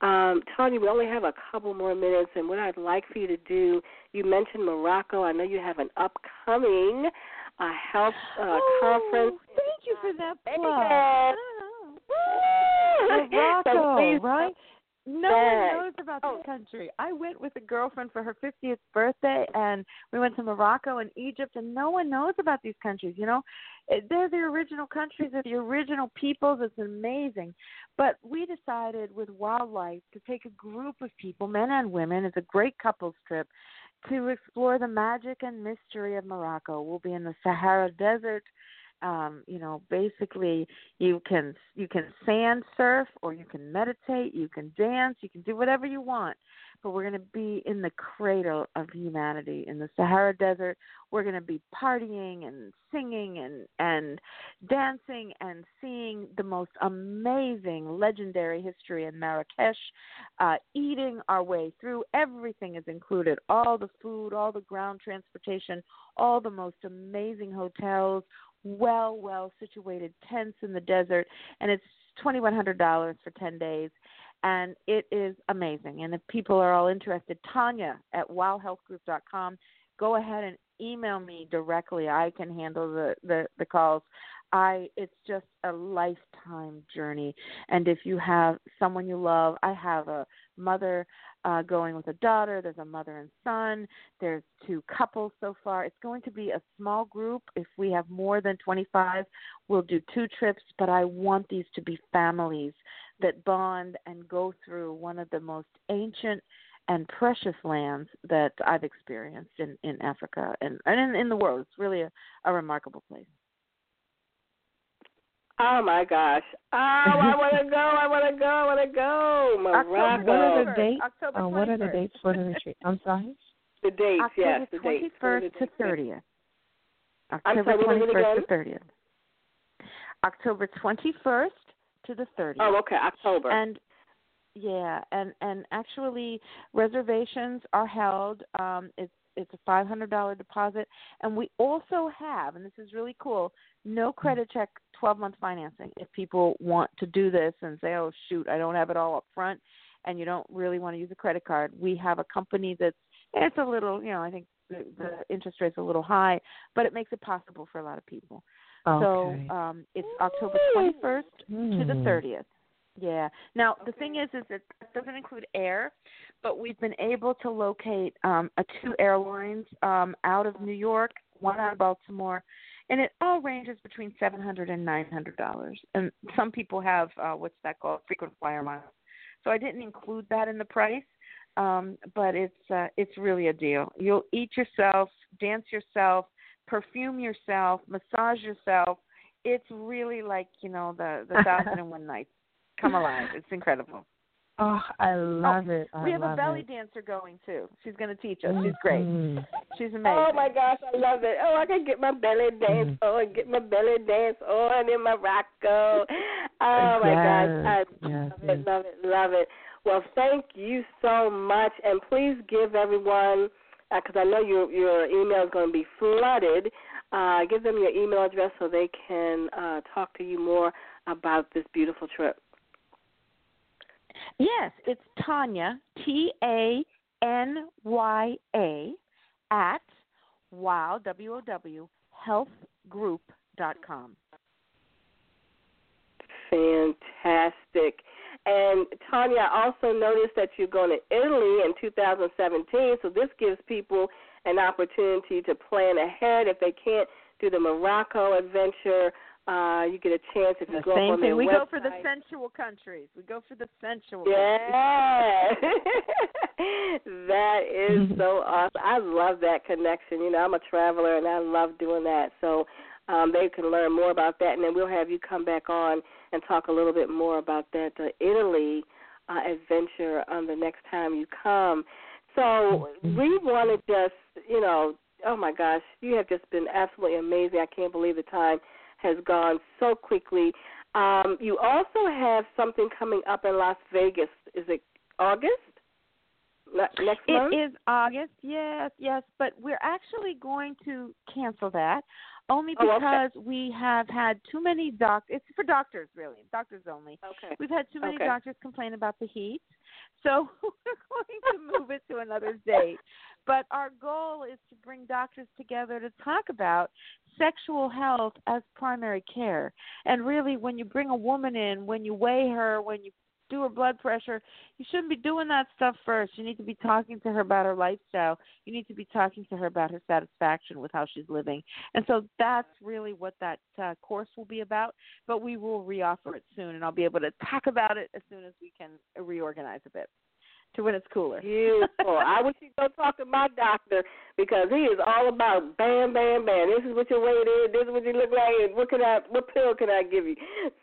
Um, Tanya, we only have a couple more minutes, and what I'd like for you to do, you mentioned Morocco. I know you have an upcoming uh, health uh, oh, conference. Thank you for that plug. Morocco, right? No Yes. one knows about Oh. this country. I went with a girlfriend for her 50th birthday, and we went to Morocco and Egypt, and no one knows about these countries. You know, Eh, they're the original countries, they're the original peoples. It's amazing. But we decided with wildlife to take a group of people, men and women. It's a great couples trip to explore the magic and mystery of Morocco. We'll be in the Sahara Desert um you know basically you can you can sand surf or you can meditate you can dance you can do whatever you want but we're going to be in the cradle of humanity in the sahara desert. We're going to be partying and singing and and dancing and seeing the most amazing legendary history in marrakesh uh eating our way through. Everything is included. All the food all the ground transportation all the most amazing hotels well, well situated tents in the desert, and it's twenty one hundred dollars for ten days, and it is amazing. And if people are all interested, Tanya at wowhealthgroup.com, go ahead and email me directly. I can handle the the, the calls. I it's just a lifetime journey. And if you have someone you love, I have a mother uh, going with a daughter. There's a mother and son. There's two couples so far. It's going to be a small group. If we have more than 25, we'll do two trips, but I want these to be families that bond and go through one of the most ancient and precious lands that I've experienced in in Africa and and in, in the world. It's really a, a remarkable place. Oh my gosh! Oh, I want to go! I want to go! I want to go! Morocco. What are the dates? October Uh, what are the dates for the retreat? I'm sorry. The dates, October yes, the dates. October 21st to 30th. October sorry, what was 21st to 30th. October 21st to the 30th. Oh, okay, October. And yeah, and and actually reservations are held. Um, it's it's a five hundred dollar deposit, and we also have, and this is really cool, no credit check, twelve month financing. If people want to do this and say, oh shoot, I don't have it all up front, and you don't really want to use a credit card, we have a company that's it's a little, you know, I think the, the interest rate's a little high, but it makes it possible for a lot of people. Okay. So um, it's October 21st to the Hmm. 30th. Yeah. Now the thing is, is it doesn't include air, but we've been able to locate um, a two airlines um, out of New York, one out of Baltimore, and it all ranges between seven hundred and nine hundred dollars. And some people have uh, what's that called, frequent flyer miles. So I didn't include that in the price, um, but it's uh, it's really a deal. You'll eat yourself, dance yourself, perfume yourself, massage yourself. It's really like you know the the thousand and one nights come alive. It's incredible. Oh, I love it. I we have a belly it. dancer going too. She's going to teach us. She's great. Mhm. She's amazing. Oh my gosh, I love it. Oh, I can get my belly dance Mhm. on, get my belly dance on in Morocco. Oh my gosh, I Yes, yes, love yes. it, love it, love it. Well, thank you so much, and please give everyone, because I know your your email is going to be flooded. Uh, give them your email address so they can uh, talk to you more about this beautiful trip. Yes, it's Tanya T A N Y A at wow w o w healthgroup dot com. Fantastic. And Tanya, I also noticed that you're going to Italy in 2017, so this gives people an opportunity to plan ahead. If they can't do the Morocco adventure, uh, you get a chance if you The go same on thing. We website. go for the sensual countries. We go for the sensual. countries. Yeah. that is so awesome. I love that connection. You know, I'm a traveler and I love doing that. So um, they can learn more about that, and then we'll have you come back on and talk a little bit more about that uh, Italy uh, adventure um, the next time you come. So we want to just, you know, oh my gosh, you have just been absolutely amazing. I can't believe the time has gone so quickly. Um, you also have something coming up in Las Vegas. Is it August? Ne- next month? It is August, yes, yes, but we're actually going to cancel that only Oh, because okay. we have had too many doc. It's for doctors, really, doctors only. Okay. We've had too many Okay. doctors complain about the heat, so we're going to move it to another date. But our goal is to bring doctors together to talk about sexual health as primary care. And really, when you bring a woman in, when you weigh her, when you do her blood pressure, you shouldn't be doing that stuff first. You need to be talking to her about her lifestyle. You need to be talking to her about her satisfaction with how she's living. And so that's really what that uh, course will be about. But we will reoffer it soon, and I'll be able to talk about it as soon as we can reorganize a bit to when it's cooler. Beautiful. I wish you'd go talk to my doctor because he is all about bam, bam, bam. This is what your weight is. This is what you look like. And what can I? What pill can I give you?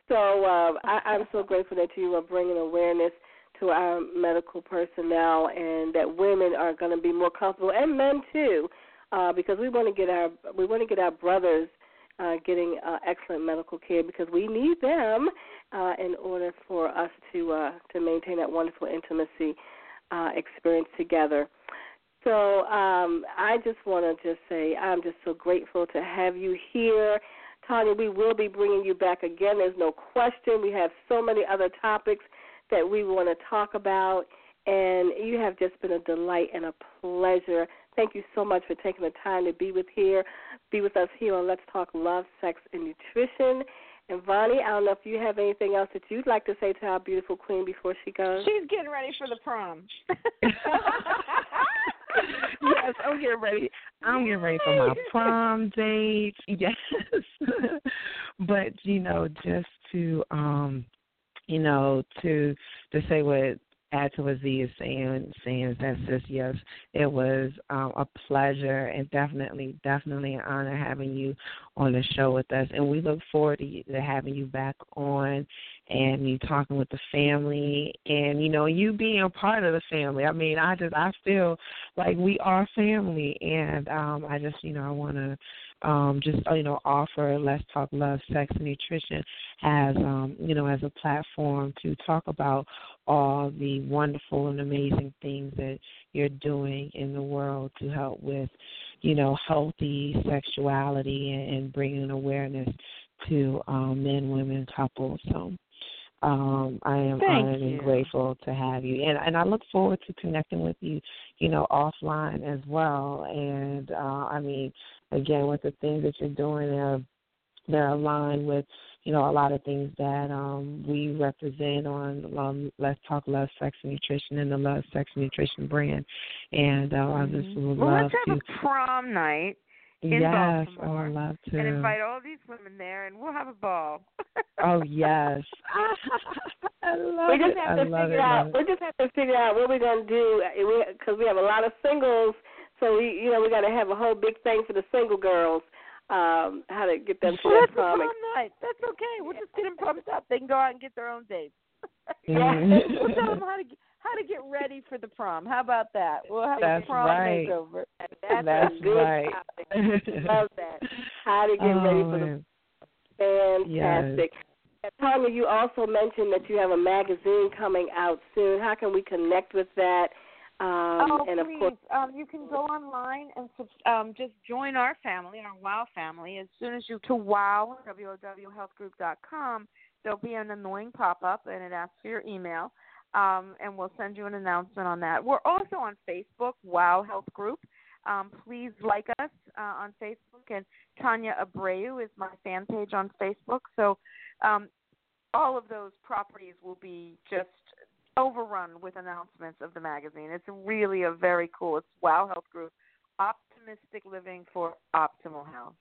So um, I, I'm so grateful that you are bringing awareness to our medical personnel and that women are going to be more comfortable and men too, uh, because we want to get our we want to get our brothers uh, getting uh, excellent medical care because we need them uh, in order for us to uh, to maintain that wonderful intimacy uh, experience together. So um, I just want to just say I'm just so grateful to have you here. Tanya, we will be bringing you back again. There's no question. We have so many other topics that we want to talk about, and you have just been a delight and a pleasure. Thank you so much for taking the time to be with here, be with us here on Let's Talk Love, Sex, and Nutrition. And Vonnie, I don't know if you have anything else that you'd like to say to our beautiful queen before she goes. She's getting ready for the prom. yes, I'm getting ready. I'm getting ready for my prom date. Yes, but you know, just to um, you know, to to say what add to what Z is saying, saying that sis, yes, it was um, a pleasure and definitely, definitely an honor having you on the show with us. And we look forward to, to having you back on and you talking with the family and you know you being a part of the family i mean i just i feel like we are family and um i just you know i want to um, just you know offer Let's Talk Love, Sex, and Nutrition as um, you know as a platform to talk about all the wonderful and amazing things that you're doing in the world to help with you know healthy sexuality and, and bringing awareness to um, men, women, couples. So um, I am Thank honored you. and grateful to have you, and and I look forward to connecting with you, you know, offline as well. And uh, I mean, again, with the things that you're doing, they're they're aligned with you know a lot of things that um, we represent on um, Let's Talk Love, Sex, and Nutrition, and the Love, Sex, and Nutrition brand. And uh, I just would Well, love let's have to. a prom night in yes, I Baltimore would love to. and invite all these women there, and we'll have a ball. Oh yes, I love we just have I to love figure it, out. love it. We just have to figure out what we're gonna do because we, have a lot of singles. So we, you know, we got to have a whole big thing for the single girls. Um, how to get them to well, their that's prom. prom night. That's okay. We'll just get them pumped up. They can go out and get their own dates. Mhm. we'll tell them how to get, how to get ready for the prom. How about that? We'll have That's a prom right. makeover. That's, That's a good right. topic. Love that. How to get oh, ready for the man. Fantastic. And Tanya, you also mentioned that you have a magazine coming out soon. How can we connect with that? Um, oh, and of please. course, um, you can go online and um, just join our family, our WOW family. As soon as you to WOW, WOWhealthgroup.com, there'll be an annoying pop up and it asks for your email. Um, and we'll send you an announcement on that. We're also on Facebook, WOW Health Group. Um, please like us uh, on Facebook, and Tanya Abreu is my fan page on Facebook. So um, all of those properties will be just overrun with announcements of the magazine. It's really a very cool. It's Wow Health Group, optimistic living for optimal health.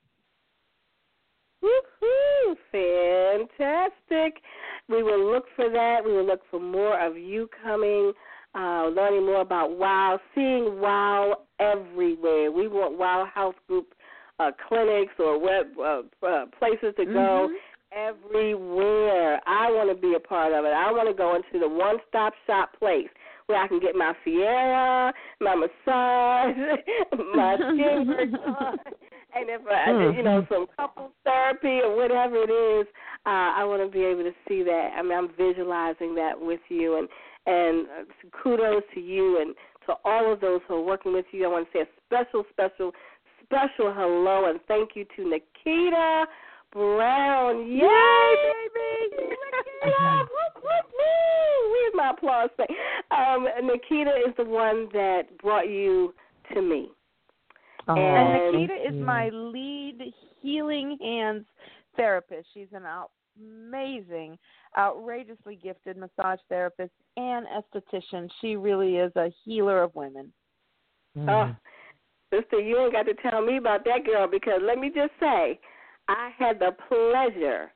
Woohoo! Fantastic. We will look for that. We will look for more of you coming, uh, learning more about WOW, seeing WOW everywhere. We want WOW Health Group uh, clinics or web uh, uh, places to go everywhere. I want to be a part of it. I want to go into the one-stop shop place where I can get my Fiera, my massage, my skin work and if I, you know, some couples therapy or whatever it is, uh, I want to be able to see that. I mean, I'm visualizing that with you, and and uh, kudos to you and to all of those who are working with you. I want to say a special, special, special hello and thank you to Nikita Brown. Yay, baby! Nikita! Whoop, whoop, woo! Where's my applause thing? Um, Nikita is the one that brought you to me. Oh, And And- Nikita is my lead healing hands therapist. She's an amazing, outrageously gifted massage therapist and esthetician. She really is a healer of women. Mm. Oh, sister, you ain't got to tell me about that girl because let me just say, I had the pleasure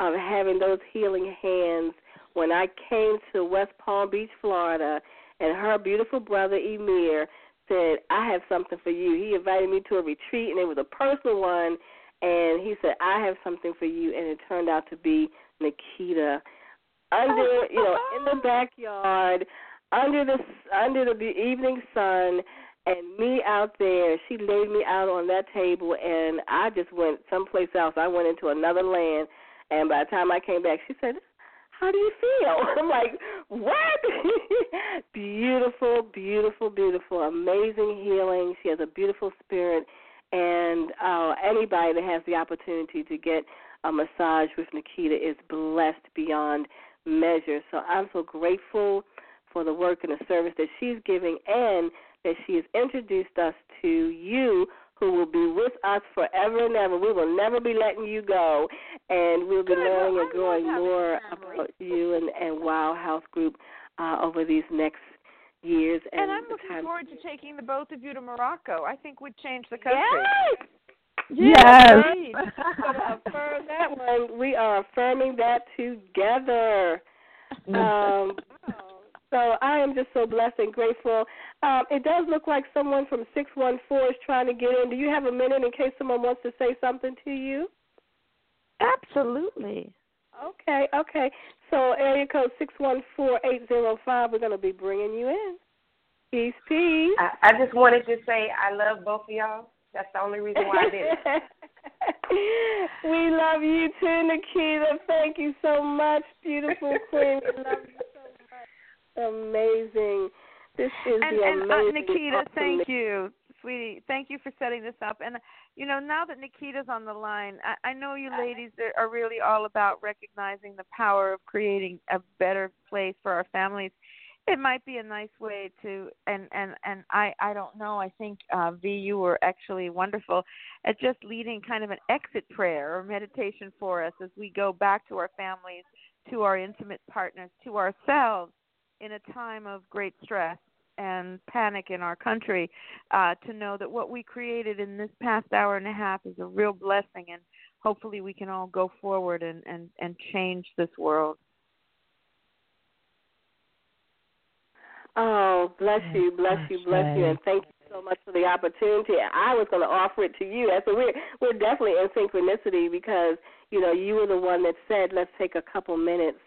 of having those healing hands when I came to West Palm Beach, Florida, and her beautiful brother Emir said, I have something for you. He invited me to a retreat, and it was a personal one, and he said, I have something for you, and it turned out to be Nikita under, you know, in the backyard, under the under the evening sun, and me out there. She laid me out on that table, and I just went someplace else. I went into another land, and by the time I came back, she said, "How do you feel?" I'm like, "What?" beautiful, beautiful, beautiful, amazing healing. She has a beautiful spirit, and uh, anybody that has the opportunity to get a massage with Nikita is blessed beyond measure. So I'm so grateful for the work and the service that she's giving and that she has introduced us to you who will be with us forever and ever. We will never be letting you go and we'll be Good. learning Well, and growing more about you and, and Wow Health Group uh, over these next years and, And, I'm looking time forward to taking the both of you to Morocco. I think we'd change the country. Yes. Yes. indeed. gonna affirm that one. We are affirming that together. Um, So I am just so blessed and grateful. Um, it does look like someone from 614 is trying to get in. Do you have a minute in case someone wants to say something to you? Absolutely. Okay, okay. So area code six one four eight zero five. We're going to be bringing you in. Peace, peace. I, I just wanted to say I love both of y'all. That's the only reason why I did it. we love you too, Nikita. Thank you so much, beautiful queen. We love you so much. Amazing. This is and, the and uh. Nikita, awesome thank you, sweetie. Thank you for setting this up. And you know, now that Nikita's on the line, I, I know you ladies are, are really all about recognizing the power of creating a better place for our families. It might be a nice way to, and and and I I don't know. I think uh, V, you were actually wonderful at just leading kind of an exit prayer or meditation for us as we go back to our families, to our intimate partners, to ourselves in a time of great stress and panic in our country uh, to know that what we created in this past hour and a half is a real blessing and hopefully we can all go forward and, and, and change this world. Oh, bless you, bless you, bless you, and thank you so much for the opportunity. I was going to offer it to you. So we're we're definitely in synchronicity because you know you were the one that said let's take a couple minutes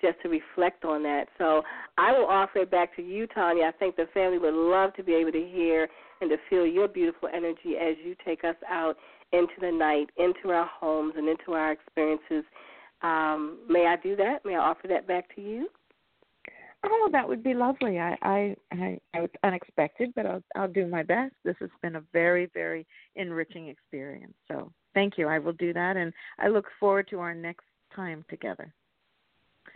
just to reflect on that. So I will offer it back to you, Tanya. I think the family would love to be able to hear and to feel your beautiful energy as you take us out into the night, into our homes, and into our experiences. Um, may I do that? May I offer that back to you? Oh, that would be lovely. I I I, I was unexpected, but I'll I'll do my best. This has been a very very enriching experience. So thank you. I will do that, and I look forward to our next time together.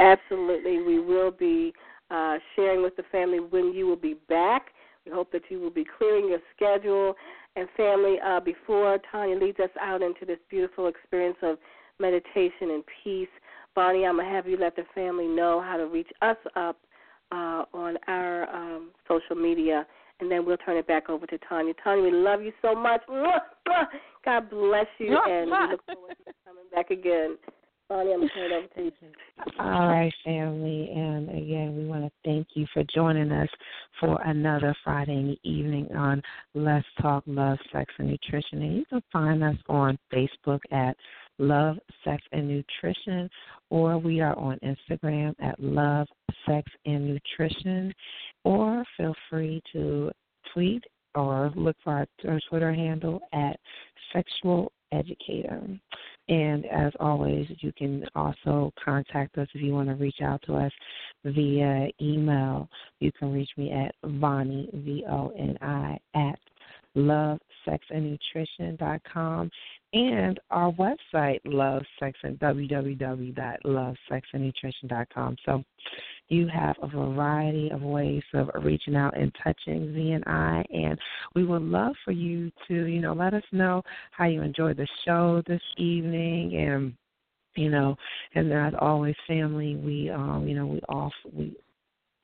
Absolutely. We will be uh, sharing with the family when you will be back. We hope that you will be clearing your schedule. And, family, uh, before Tanya leads us out into this beautiful experience of meditation and peace, Vonnie, I'm going to have you let the family know how to reach us up uh, on our um, social media, and then we'll turn it back over to Tanya. Tanya, we love you so much. God bless you, and we look forward to coming back again. All right, family. And again, we want to thank you for joining us for another Friday evening on Let's Talk Love, Sex, and Nutrition. And you can find us on Facebook at Love, Sex, and Nutrition, or we are on Instagram at Love, Sex, and Nutrition, or feel free to tweet or look for our Twitter handle at Sexual Educator. And as always, you can also contact us if you want to reach out to us via email. You can reach me at Voni, V O N I, at lovesexandnutrition.com and nutrition.com and our website, Love Sex and www.lovesexandnutrition.com. So you have a variety of ways of reaching out and touching V and I, and we would love for you to, you know, let us know how you enjoyed the show this evening, and you know, and as always, family, we, um, you know, we off we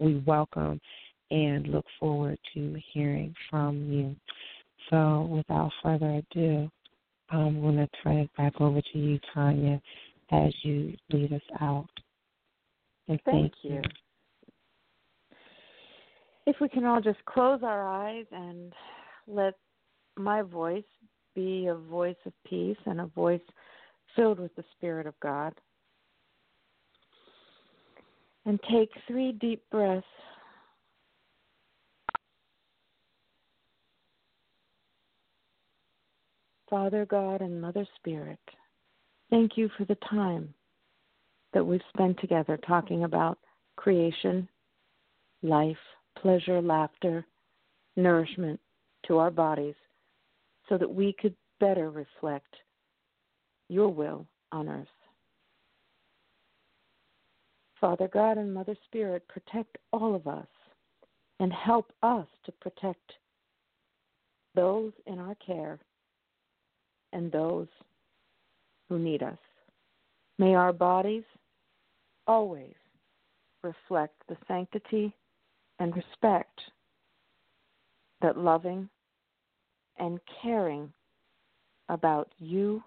we welcome and look forward to hearing from you. So, without further ado, I'm going to turn it back over to you, Tanya, as you lead us out. Thank, thank you. If we can all just close our eyes and let my voice be a voice of peace and a voice filled with the Spirit of God. And take three deep breaths. Father God and Mother Spirit, thank you for the time that we've spent together talking about creation, life, pleasure, laughter, nourishment to our bodies so that we could better reflect your will on earth. Father God and Mother Spirit, protect all of us and help us to protect those in our care and those who need us. May our bodies always reflect the sanctity and respect that loving and caring about you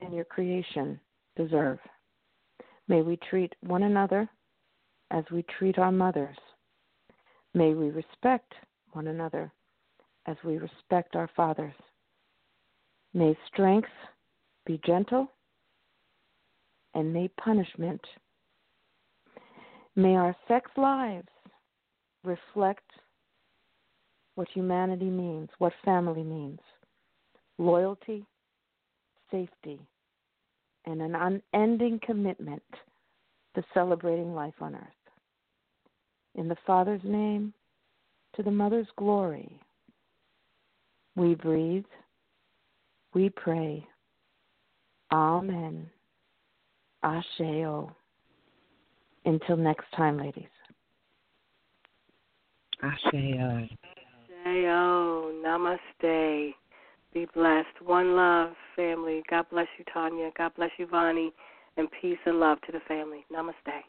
and your creation deserve. May we treat one another as we treat our mothers. May we respect one another as we respect our fathers. May strength be gentle, and may punishment. May our sex lives reflect what humanity means, what family means loyalty, safety, and an unending commitment to celebrating life on earth. In the Father's name, to the Mother's glory, we breathe, we pray. Amen. Asheo. Until next time, ladies. Asheo. Asheo. Namaste. Be blessed. One love, family. God bless you, Tanya. God bless you, Vonnie. And peace and love to the family. Namaste.